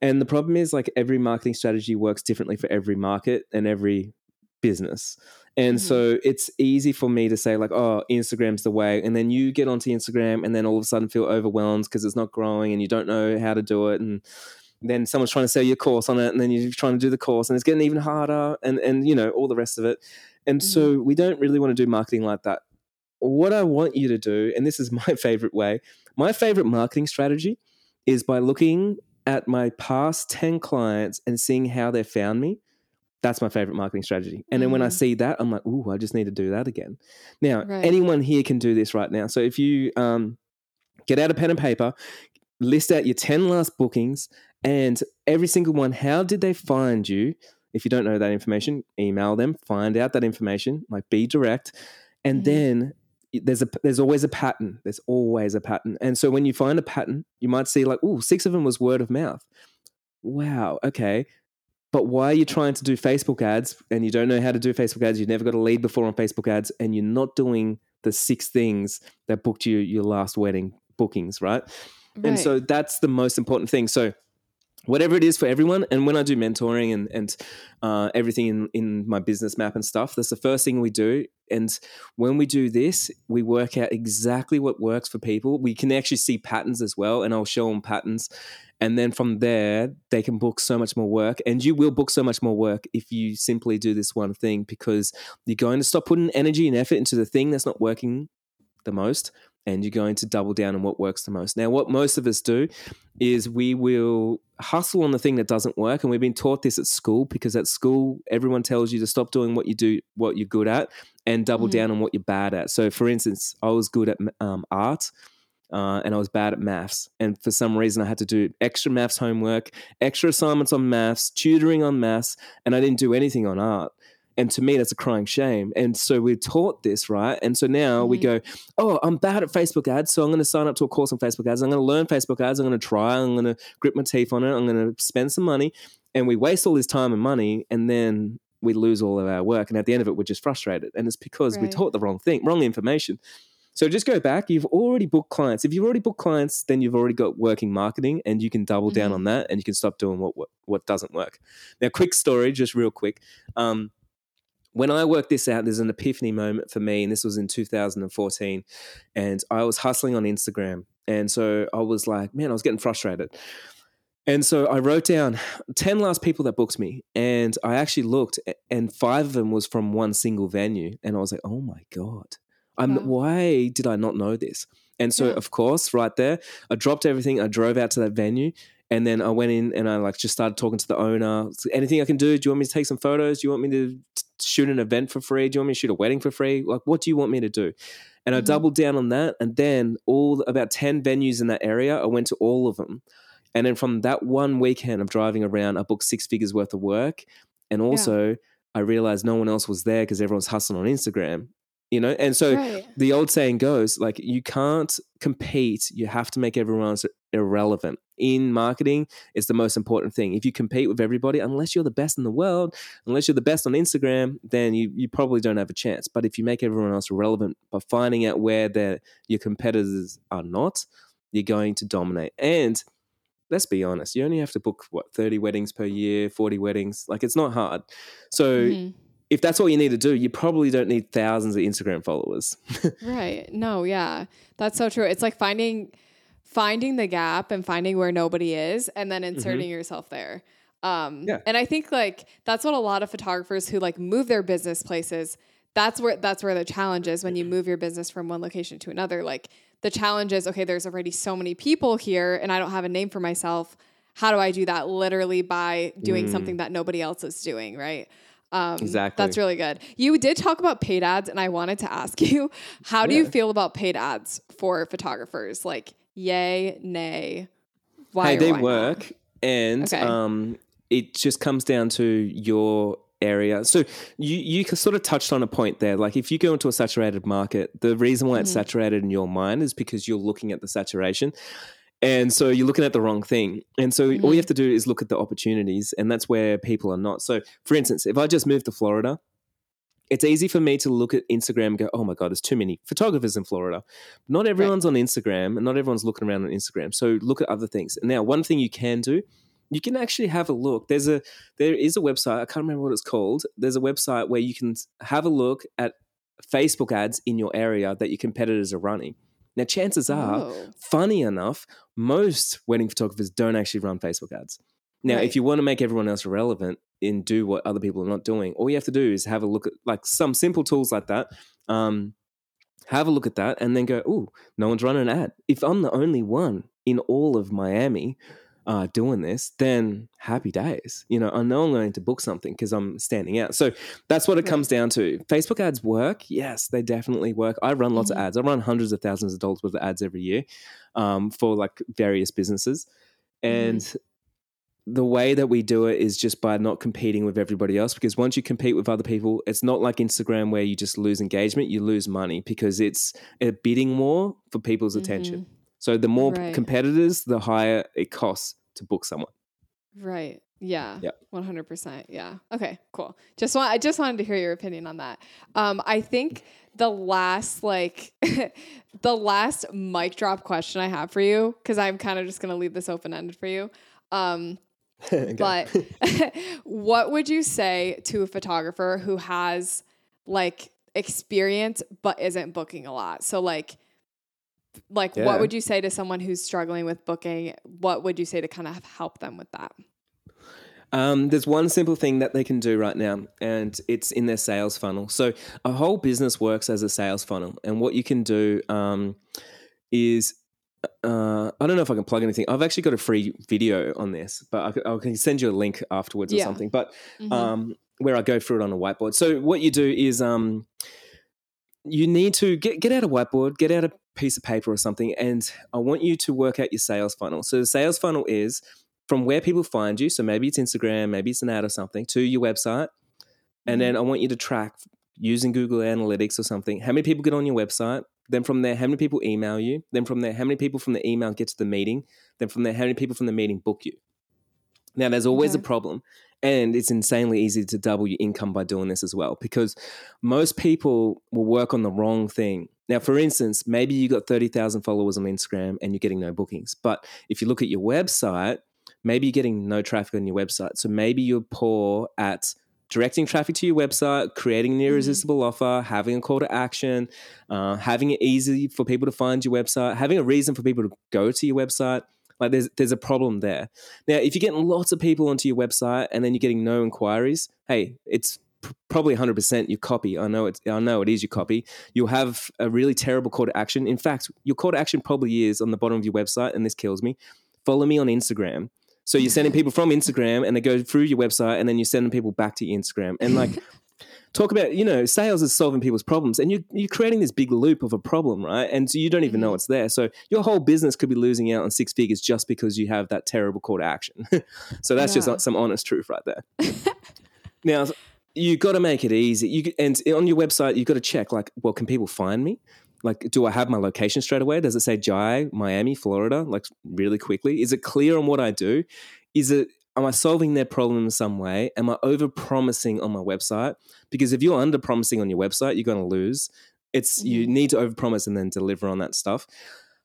And the problem is, like, every marketing strategy works differently for every market and every business. And Mhm. so it's easy for me to say, like, oh, Instagram's the way. And then you get onto Instagram and then all of a sudden feel overwhelmed because it's not growing and you don't know how to do it. And then someone's trying to sell you a course on it and then you're trying to do the course and it's getting even harder and, and you know, all the rest of it. And so we don't really want to do marketing like that. What I want you to do, and this is my favorite way, my favorite marketing strategy is by looking at my past 10 clients and seeing how they found me. That's my favorite marketing strategy. And then when I Mhm. see that, I'm like, ooh, I just need to do that again. Now, Right. anyone here can do this right now. So if you um, get out a pen and paper, list out your 10 last bookings and every single one, how did they find you? If you don't know that information, email them, find out that information, like be direct. And Mhm. then there's a there's always a pattern. There's always a pattern. And so when you find a pattern, you might see like, oh, six of them was word of mouth. Wow, okay. But why are you trying to do Facebook ads and you don't know how to do Facebook ads? You've never got a lead before on Facebook ads and you're not doing the six things that booked you your last wedding bookings, right? And so that's the most important thing. So whatever it is for everyone, and when I do mentoring and and uh, everything in in my business map and stuff, that's the first thing we do. And when we do this, we work out exactly what works for people. We can actually see patterns as well, and I'll show them patterns. And then from there, they can book so much more work. And you will book so much more work if you simply do this one thing because you're going to stop putting energy and effort into the thing that's not working the most and you're going to double down on what works the most. Now, what most of us do is we will hustle on the thing that doesn't work. And we've been taught this at school because at school, everyone tells you to stop doing what you do, what you're good at, and double Mhm. down on what you're bad at. So, for instance, I was good at um, art. Uh, and I was bad at maths. And for some reason, I had to do extra maths homework, extra assignments on maths, tutoring on maths, and I didn't do anything on art. And to me, that's a crying shame. And so we're taught this, right? And so now we Mhm. go, oh, I'm bad at Facebook ads. So I'm going to sign up to a course on Facebook ads. I'm going to learn Facebook ads. I'm going to try. I'm going to grip my teeth on it. I'm going to spend some money. And we waste all this time and money. And then we lose all of our work. And at the end of it, we're just frustrated. And it's because we taught the wrong thing, wrong information. So just go back. You've already booked clients. If you've already booked clients, then you've already got working marketing, and you can double down Mhm. on that, and you can stop doing what what, what doesn't work. Now, quick story, just real quick. Um, when I worked this out, there's an epiphany moment for me, and this was in 2014, and I was hustling on Instagram, and so I was like, man, I was getting frustrated. And so I wrote down 10 last people that booked me. And I actually looked, and five of them was from one single venue. And I was like, oh my God. I'm, Wow. Why did I not know this? And so, Yeah. of course, right there, I dropped everything. I drove out to that venue. And then I went in and I like just started talking to the owner. Anything I can do? Do you want me to take some photos? Do you want me to shoot an event for free? Do you want me to shoot a wedding for free? Like, what do you want me to do? And I Mhm. doubled down on that. And then all about 10 venues in that area, I went to all of them. And then from that one weekend of driving around, I booked six figures worth of work. And also, I realized no one else was there because everyone's hustling on Instagram, you know? And so right. the old saying goes like, you can't compete, you have to make everyone else irrelevant. In marketing, it's the most important thing. If you compete with everybody, unless you're the best in the world, unless you're the best on Instagram, then you, you probably don't have a chance. But if you make everyone else relevant by finding out where their, your competitors are not, you're going to dominate. And let's be honest, you only have to book what 30 weddings per year, 40 weddings. Like it's not hard. So Mhm. if that's all you need to do, you probably don't need thousands of Instagram followers. Right. No, yeah. That's so true. It's like finding finding the gap and finding where nobody is and then inserting yourself there. Um Yeah. and I think like that's what a lot of photographers who like move their business places that's where that's where the challenge is when you move your business from one location to another. Like the challenge is okay, there's already so many people here and I don't have a name for myself. How do I do that? Literally by doing something that nobody else is doing, right? Um, Exactly. That's really good. You did talk about paid ads, and I wanted to ask you, how do you feel about paid ads for photographers? Like, yay, nay, why? hey, they why not? work, and Okay. um, it just comes down to your area. So you you sort of touched on a point there. Like if you go into a saturated market, the reason why it's Mhm. saturated in your mind is because you're looking at the saturation. And so you're looking at the wrong thing. And so all Mhm. you have to do is look at the opportunities, and that's where people are not. So, for instance, if I just moved to Florida, it's easy for me to look at Instagram and go, oh my God, there's too many photographers in Florida. Not everyone's on Instagram and not everyone's looking around on Instagram. So look at other things. And now one thing you can do, you can actually have a look. There's a there is a website, I can't remember what it's called. There's a website where you can have a look at Facebook ads in your area that your competitors are running. Now chances are Oh, funny enough, most wedding photographers don't actually run Facebook ads. Now, Right. if you want to make everyone else relevant and do what other people are not doing, all you have to do is have a look at like some simple tools like that. Um, have a look at that and then go, oh, no one's running an ad. If I'm the only one in all of Miami uh, doing this, then happy days. You know, I know I'm going to book something because I'm standing out. So that's what it Right. comes down to. Facebook ads work. Yes, they definitely work. I run lots Mhm. of ads. I run hundreds of thousands of dollars worth of ads every year um, for like various businesses. And the way that we do it is just by not competing with everybody else because once you compete with other people, it's not like Instagram where you just lose engagement, you lose money because it's a bidding war for people's attention. So the more Right. competitors, the higher it costs to book someone. Right. Yeah. Yep. One hundred percent. Yeah. Okay. Cool. Just want I just wanted to hear your opinion on that. Um, I think the last like the last mic drop question I have for you because I'm kind of just gonna leave this open ended for you. Um. but what would you say to a photographer who has like experience but isn't booking a lot? So like like Yeah. what would you say to someone who's struggling with booking? What would you say to kind of help them with that? Um, there's one simple thing that they can do right now, and it's in their sales funnel. So a whole business works as a sales funnel, and what you can do um, is uh, I don't know if I can plug anything. I've actually got a free video on this, but I can send you a link afterwards or Yeah. something. But Mhm. um, where I go through it on a whiteboard. So what you do is um, you need to get get out a whiteboard, get out a piece of paper or something, and I want you to work out your sales funnel. So the sales funnel is from where people find you. So maybe it's Instagram, maybe it's an ad or something to your website, and then I want you to track using Google Analytics or something how many people get on your website. Then from there, how many people email you? Then from there, how many people from the email get to the meeting? Then from there, how many people from the meeting book you? Now, there's always a problem, and it's insanely easy to double your income by doing this as well because most people will work on the wrong thing. Now, for instance, maybe you got 30,000 followers on Instagram and you're getting no bookings. But if you look at your website, maybe you're getting no traffic on your website. So maybe you're poor at directing traffic to your website, creating an irresistible offer, having a call to action, uh, having it easy for people to find your website, having a reason for people to go to your website. Like there's there's a problem there. Now, if you're getting lots of people onto your website and then you're getting no inquiries, hey, it's probably 100% your copy. I know it's I know it is your copy. You'll have a really terrible call to action. In fact, your call to action probably is on the bottom of your website, and this kills me. Follow me on Instagram. So you're sending people from Instagram, and they go through your website, and then you're sending people back to your Instagram. And like, talk about you know, sales is solving people's problems, and you're you're creating this big loop of a problem, right? And so you don't even know Mhm. it's there. So your whole business could be losing out on six figures just because you have that terrible call to action. so that's Yeah. just some honest truth right there. now you got to make it easy. You and on your website, you've got to check like, well, can people find me? Like, do I have my location straight away? Does it say Jai, Miami, Florida? Like, really quickly? Is it clear on what I do? Is it am I solving their problem in some way? Am I over promising on my website? Because if you're under promising on your website, you're going to lose. It's you need to over promise and then deliver on that stuff.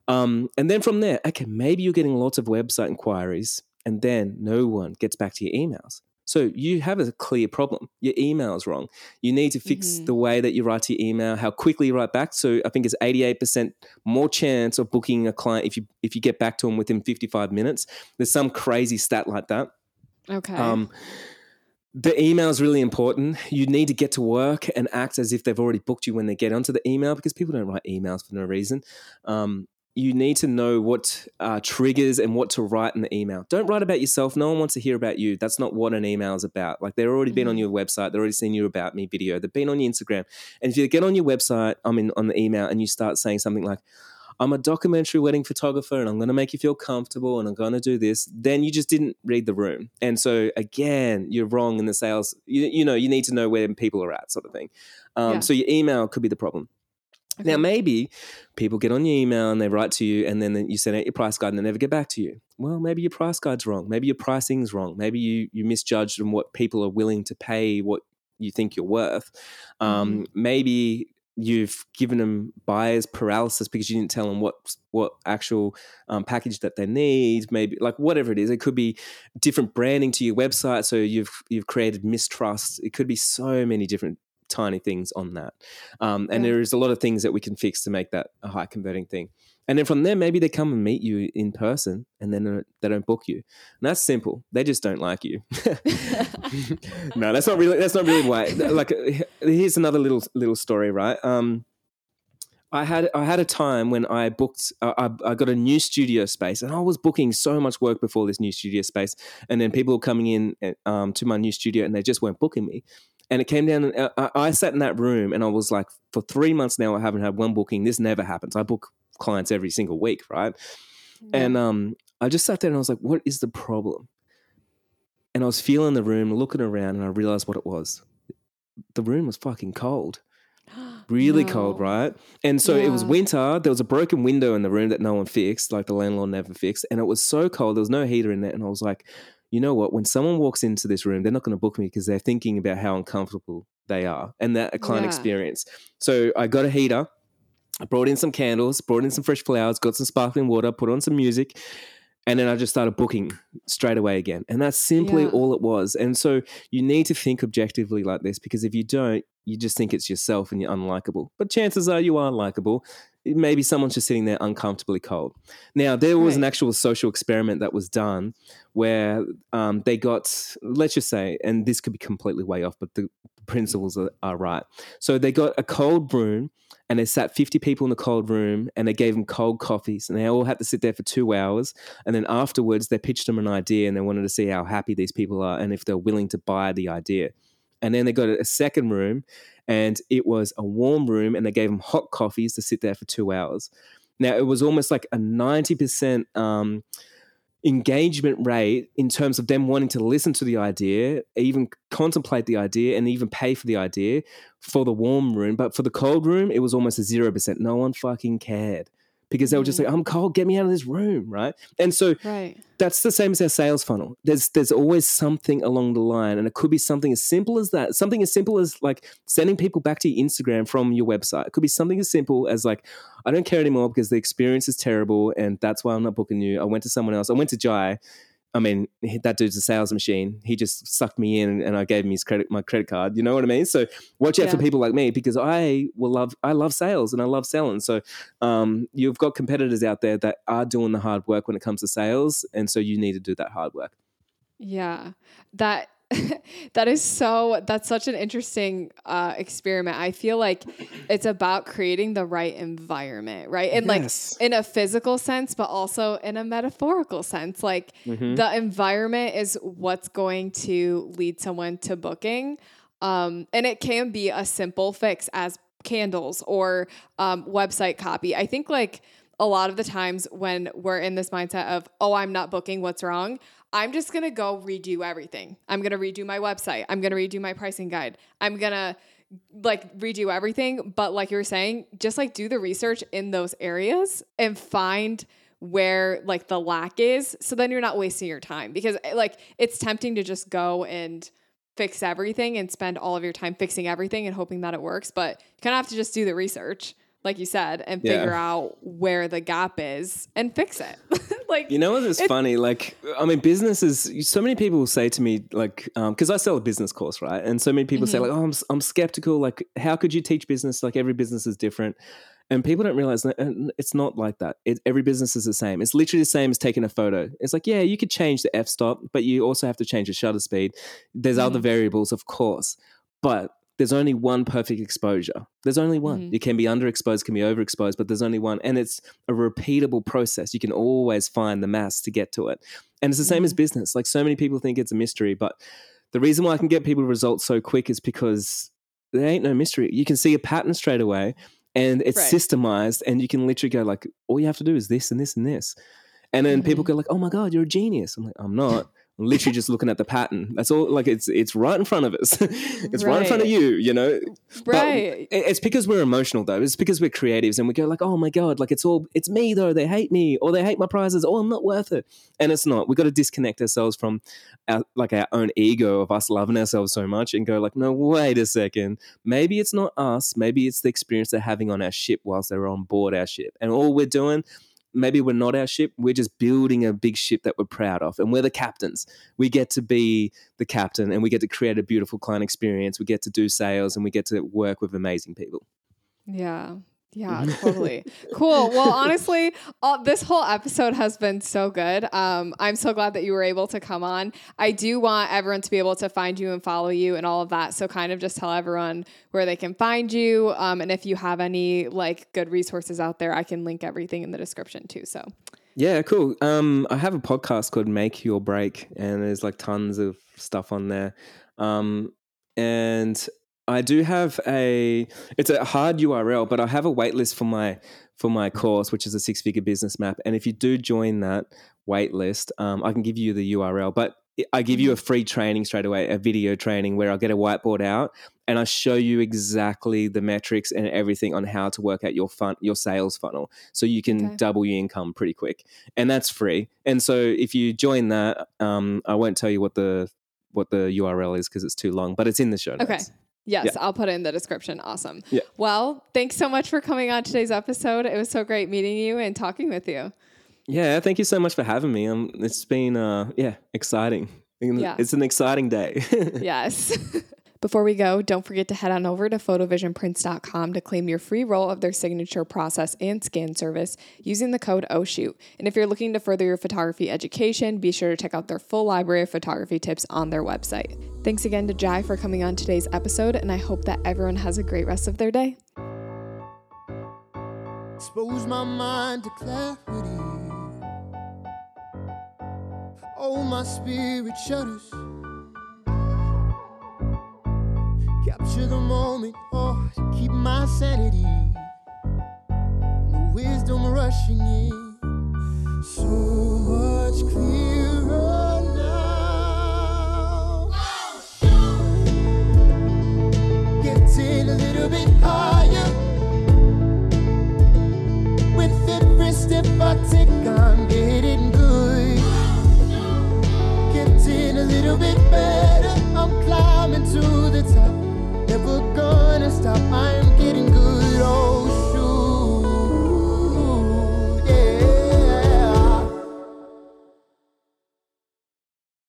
Um, and then from there, okay, maybe you're getting lots of website inquiries, and then no one gets back to your emails. So you have a clear problem. Your email's wrong. You need to fix Mhm. the way that you write your email, how quickly you write back. So I think it's 88% more chance of booking a client if you if you get back to them within 55 minutes. There's some crazy stat like that. Okay. Um, the email is really important. You need to get to work and act as if they've already booked you when they get onto the email because people don't write emails for no reason. Um, you need to know what uh, triggers and what to write in the email. Don't write about yourself. No one wants to hear about you. That's not what an email is about. Like they've already been on Mhm. your website. They've already seen your about me video. They've been on your Instagram. And if you get on your website, I mean on the email, and you start saying something like, I'm a documentary wedding photographer and I'm going to make you feel comfortable and I'm going to do this, then you just didn't read the room. And so, again, you're wrong in the sales. You, you know, you need to know where people are at, sort of thing. Um, Yeah. So, your email could be the problem. Okay. Now, maybe people get on your email and they write to you, and then you send out your price guide and they never get back to you. Well, maybe your price guide's wrong. Maybe your pricing's wrong. Maybe you you misjudged on what people are willing to pay, what you think you're worth. Um, Maybe you've given them buyer's paralysis because you didn't tell them what what actual um, package that they need. Maybe like whatever it is, it could be different branding to your website, so you've you've created mistrust. It could be so many different tiny things on that. Um, and Yeah. there is a lot of things that we can fix to make that a high converting thing. And then from there, maybe they come and meet you in person, and then uh, they don't book you. And that's simple. They just don't like you. no, that's not really. That's not really why. Like, uh, here's another little little story, right? Um, I had I had a time when I booked. Uh, I, I got a new studio space, and I was booking so much work before this new studio space, and then people were coming in uh, um, to my new studio, and they just weren't booking me. And it came down, and uh, I, I sat in that room, and I was like, for three months now, I haven't had one booking. This never happens. I book clients every single week, right? And um, I just sat there and I was like, what is the problem? And I was feeling the room, looking around, and I realized what it was. The room was fucking cold, really cold, right? And so it was winter. There was a broken window in the room that no one fixed, like the landlord never fixed. And it was so cold. There was no heater in there. And I was like, you know what? When someone walks into this room, they're not going to book me because they're thinking about how uncomfortable they are and that a client Yeah. experience. So I got a heater. I brought in some candles, brought in some fresh flowers, got some sparkling water, put on some music, and then I just started booking straight away again. And that's simply Yeah. all it was. And so you need to think objectively like this because if you don't, you just think it's yourself and you're unlikable. But chances are you are likable. Maybe someone's just sitting there uncomfortably cold. Now, there was an actual social experiment that was done where um, they got, let's just say, and this could be completely way off, but the principles are, are right. So they got a cold room and they sat 50 people in the cold room and they gave them cold coffees and they all had to sit there for two hours. And then afterwards, they pitched them an idea and they wanted to see how happy these people are and if they're willing to buy the idea. And then they got a second room and it was a warm room and they gave them hot coffees to sit there for two hours. Now, it was almost like a 90% um, engagement rate in terms of them wanting to listen to the idea, even contemplate the idea, and even pay for the idea for the warm room. But for the cold room, it was almost a 0%. No one fucking cared because they were just like, mm-hmm. um, I'm cold, get me out of this room, right? And so Right. that's the same as our sales funnel. There's there's always something along the line, and it could be something as simple as that. Something as simple as like sending people back to your Instagram from your website. It could be something as simple as like, I don't care anymore because the experience is terrible, and that's why I'm not booking you. I went to someone else. I went to Jai. I mean, that dude's a sales machine. He just sucked me in, and I gave him his credit, my credit card. You know what I mean? So watch out for people like me because I will love, I love sales and I love selling. So um, you've got competitors out there that are doing the hard work when it comes to sales, and so you need to do that hard work. Yeah. That that is so that's such an interesting uh experiment. I feel like it's about creating the right environment, right? And Yes. like in a physical sense, but also in a metaphorical sense. Like Mhm. the environment is what's going to lead someone to booking. Um, and it can be a simple fix as candles or um, website copy. I think like a lot of the times when we're in this mindset of, oh, I'm not booking, what's wrong? I'm just gonna go redo everything. I'm gonna redo my website. I'm gonna redo my pricing guide. I'm gonna like redo everything. But like you were saying, just like do the research in those areas and find where like the lack is. So then you're not wasting your time because eh, like it's tempting to just go and fix everything and spend all of your time fixing everything and hoping that it works. But you kind of have to just do the research. Like you said, and Yeah. figure out where the gap is and fix it. like You know what is funny? Like, I mean, businesses. So many people say to me, like, um, because I sell a business course, right? And so many people say, mm-hmm. like, oh, I'm, I'm skeptical. Like, how could you teach business? Like, every business is different. And people don't realize that it's not like that. It, every business is the same. It's literally the same as taking a photo. It's like, yeah, you could change the f stop, but you also have to change the shutter speed. There's other mm-hmm. variables, of course, but there's only one perfect exposure. There's only one. Mhm. You can be underexposed, can be overexposed, but there's only one, and it's a repeatable process. You can always find the mass to get to it, and it's the same as business. Like so many people think it's a mystery, but the reason why I can get people results so quick is because there ain't no mystery. You can see a pattern straight away and it's Right. systemized and you can literally go like all you have to do is this and this and this. And then people Mhm. go like, "Oh my god, you're a genius." I'm like, "I'm not." I'm literally just looking at the pattern. That's all like it's it's right in front of us. it's right. in front of you, you know. Right. it- it's because we're emotional though. It's because we're creatives and we go like, "Oh my god, like it's all it's me though. They hate me or they hate my prizes. Oh, I'm not worth it." And it's not. We have got to disconnect ourselves from our, like our own ego of us loving ourselves so much and go like, "No, wait a second. Maybe it's not us. Maybe it's the experience they're having on our ship whilst they're on board our ship. And all we're doing Maybe we're not our ship. We're just building a big ship that we're proud of, and we're the captains. We get to be the captain, and we get to create a beautiful client experience. We get to do sales, and we get to work with amazing people. Yeah. Yeah, totally. cool. Well, honestly, all, this whole episode has been so good. Um, I'm so glad that you were able to come on. I do want everyone to be able to find you and follow you and all of that. So, kind of just tell everyone where they can find you. Um, and if you have any like good resources out there, I can link everything in the description too. So, Yeah, cool. Um, I have a podcast called Make Your Break, and there's like tons of stuff on there. Um, and I do have a it's a hard URL, but I have a waitlist for my for my course, which is a six figure business map. And if you do join that waitlist, um, I can give you the URL, but I give you a free training straight away, a video training where I'll get a whiteboard out and I show you exactly the metrics and everything on how to work out your fun your sales funnel so you can Okay. double your income pretty quick. And that's free. And so if you join that, um, I won't tell you what the what the URL is because it's too long, but it's in the show notes. okay. Yes, Yeah. I'll put it in the description. Awesome. Yeah. Well, thanks so much for coming on today's episode. It was so great meeting you and talking with you. Yeah, thank you so much for having me. Um, it's been uh, yeah, exciting. Yeah. It's an exciting day. Yes. Before we go, don't forget to head on over to photovisionprints.com to claim your free roll of their signature process and scan service using the code OSHOOT. And if you're looking to further your photography education, be sure to check out their full library of photography tips on their website. Thanks again to Jai for coming on today's episode, and I hope that everyone has a great rest of their day. Expose my mind to clarity. Oh, my spirit shudders. Capture the moment or to keep my sanity. The wisdom rushing in. So much clearer now. Getting a little bit higher. With every step I take, I'm getting good. Getting a little bit better. I'm climbing to the top never gonna stop. I'm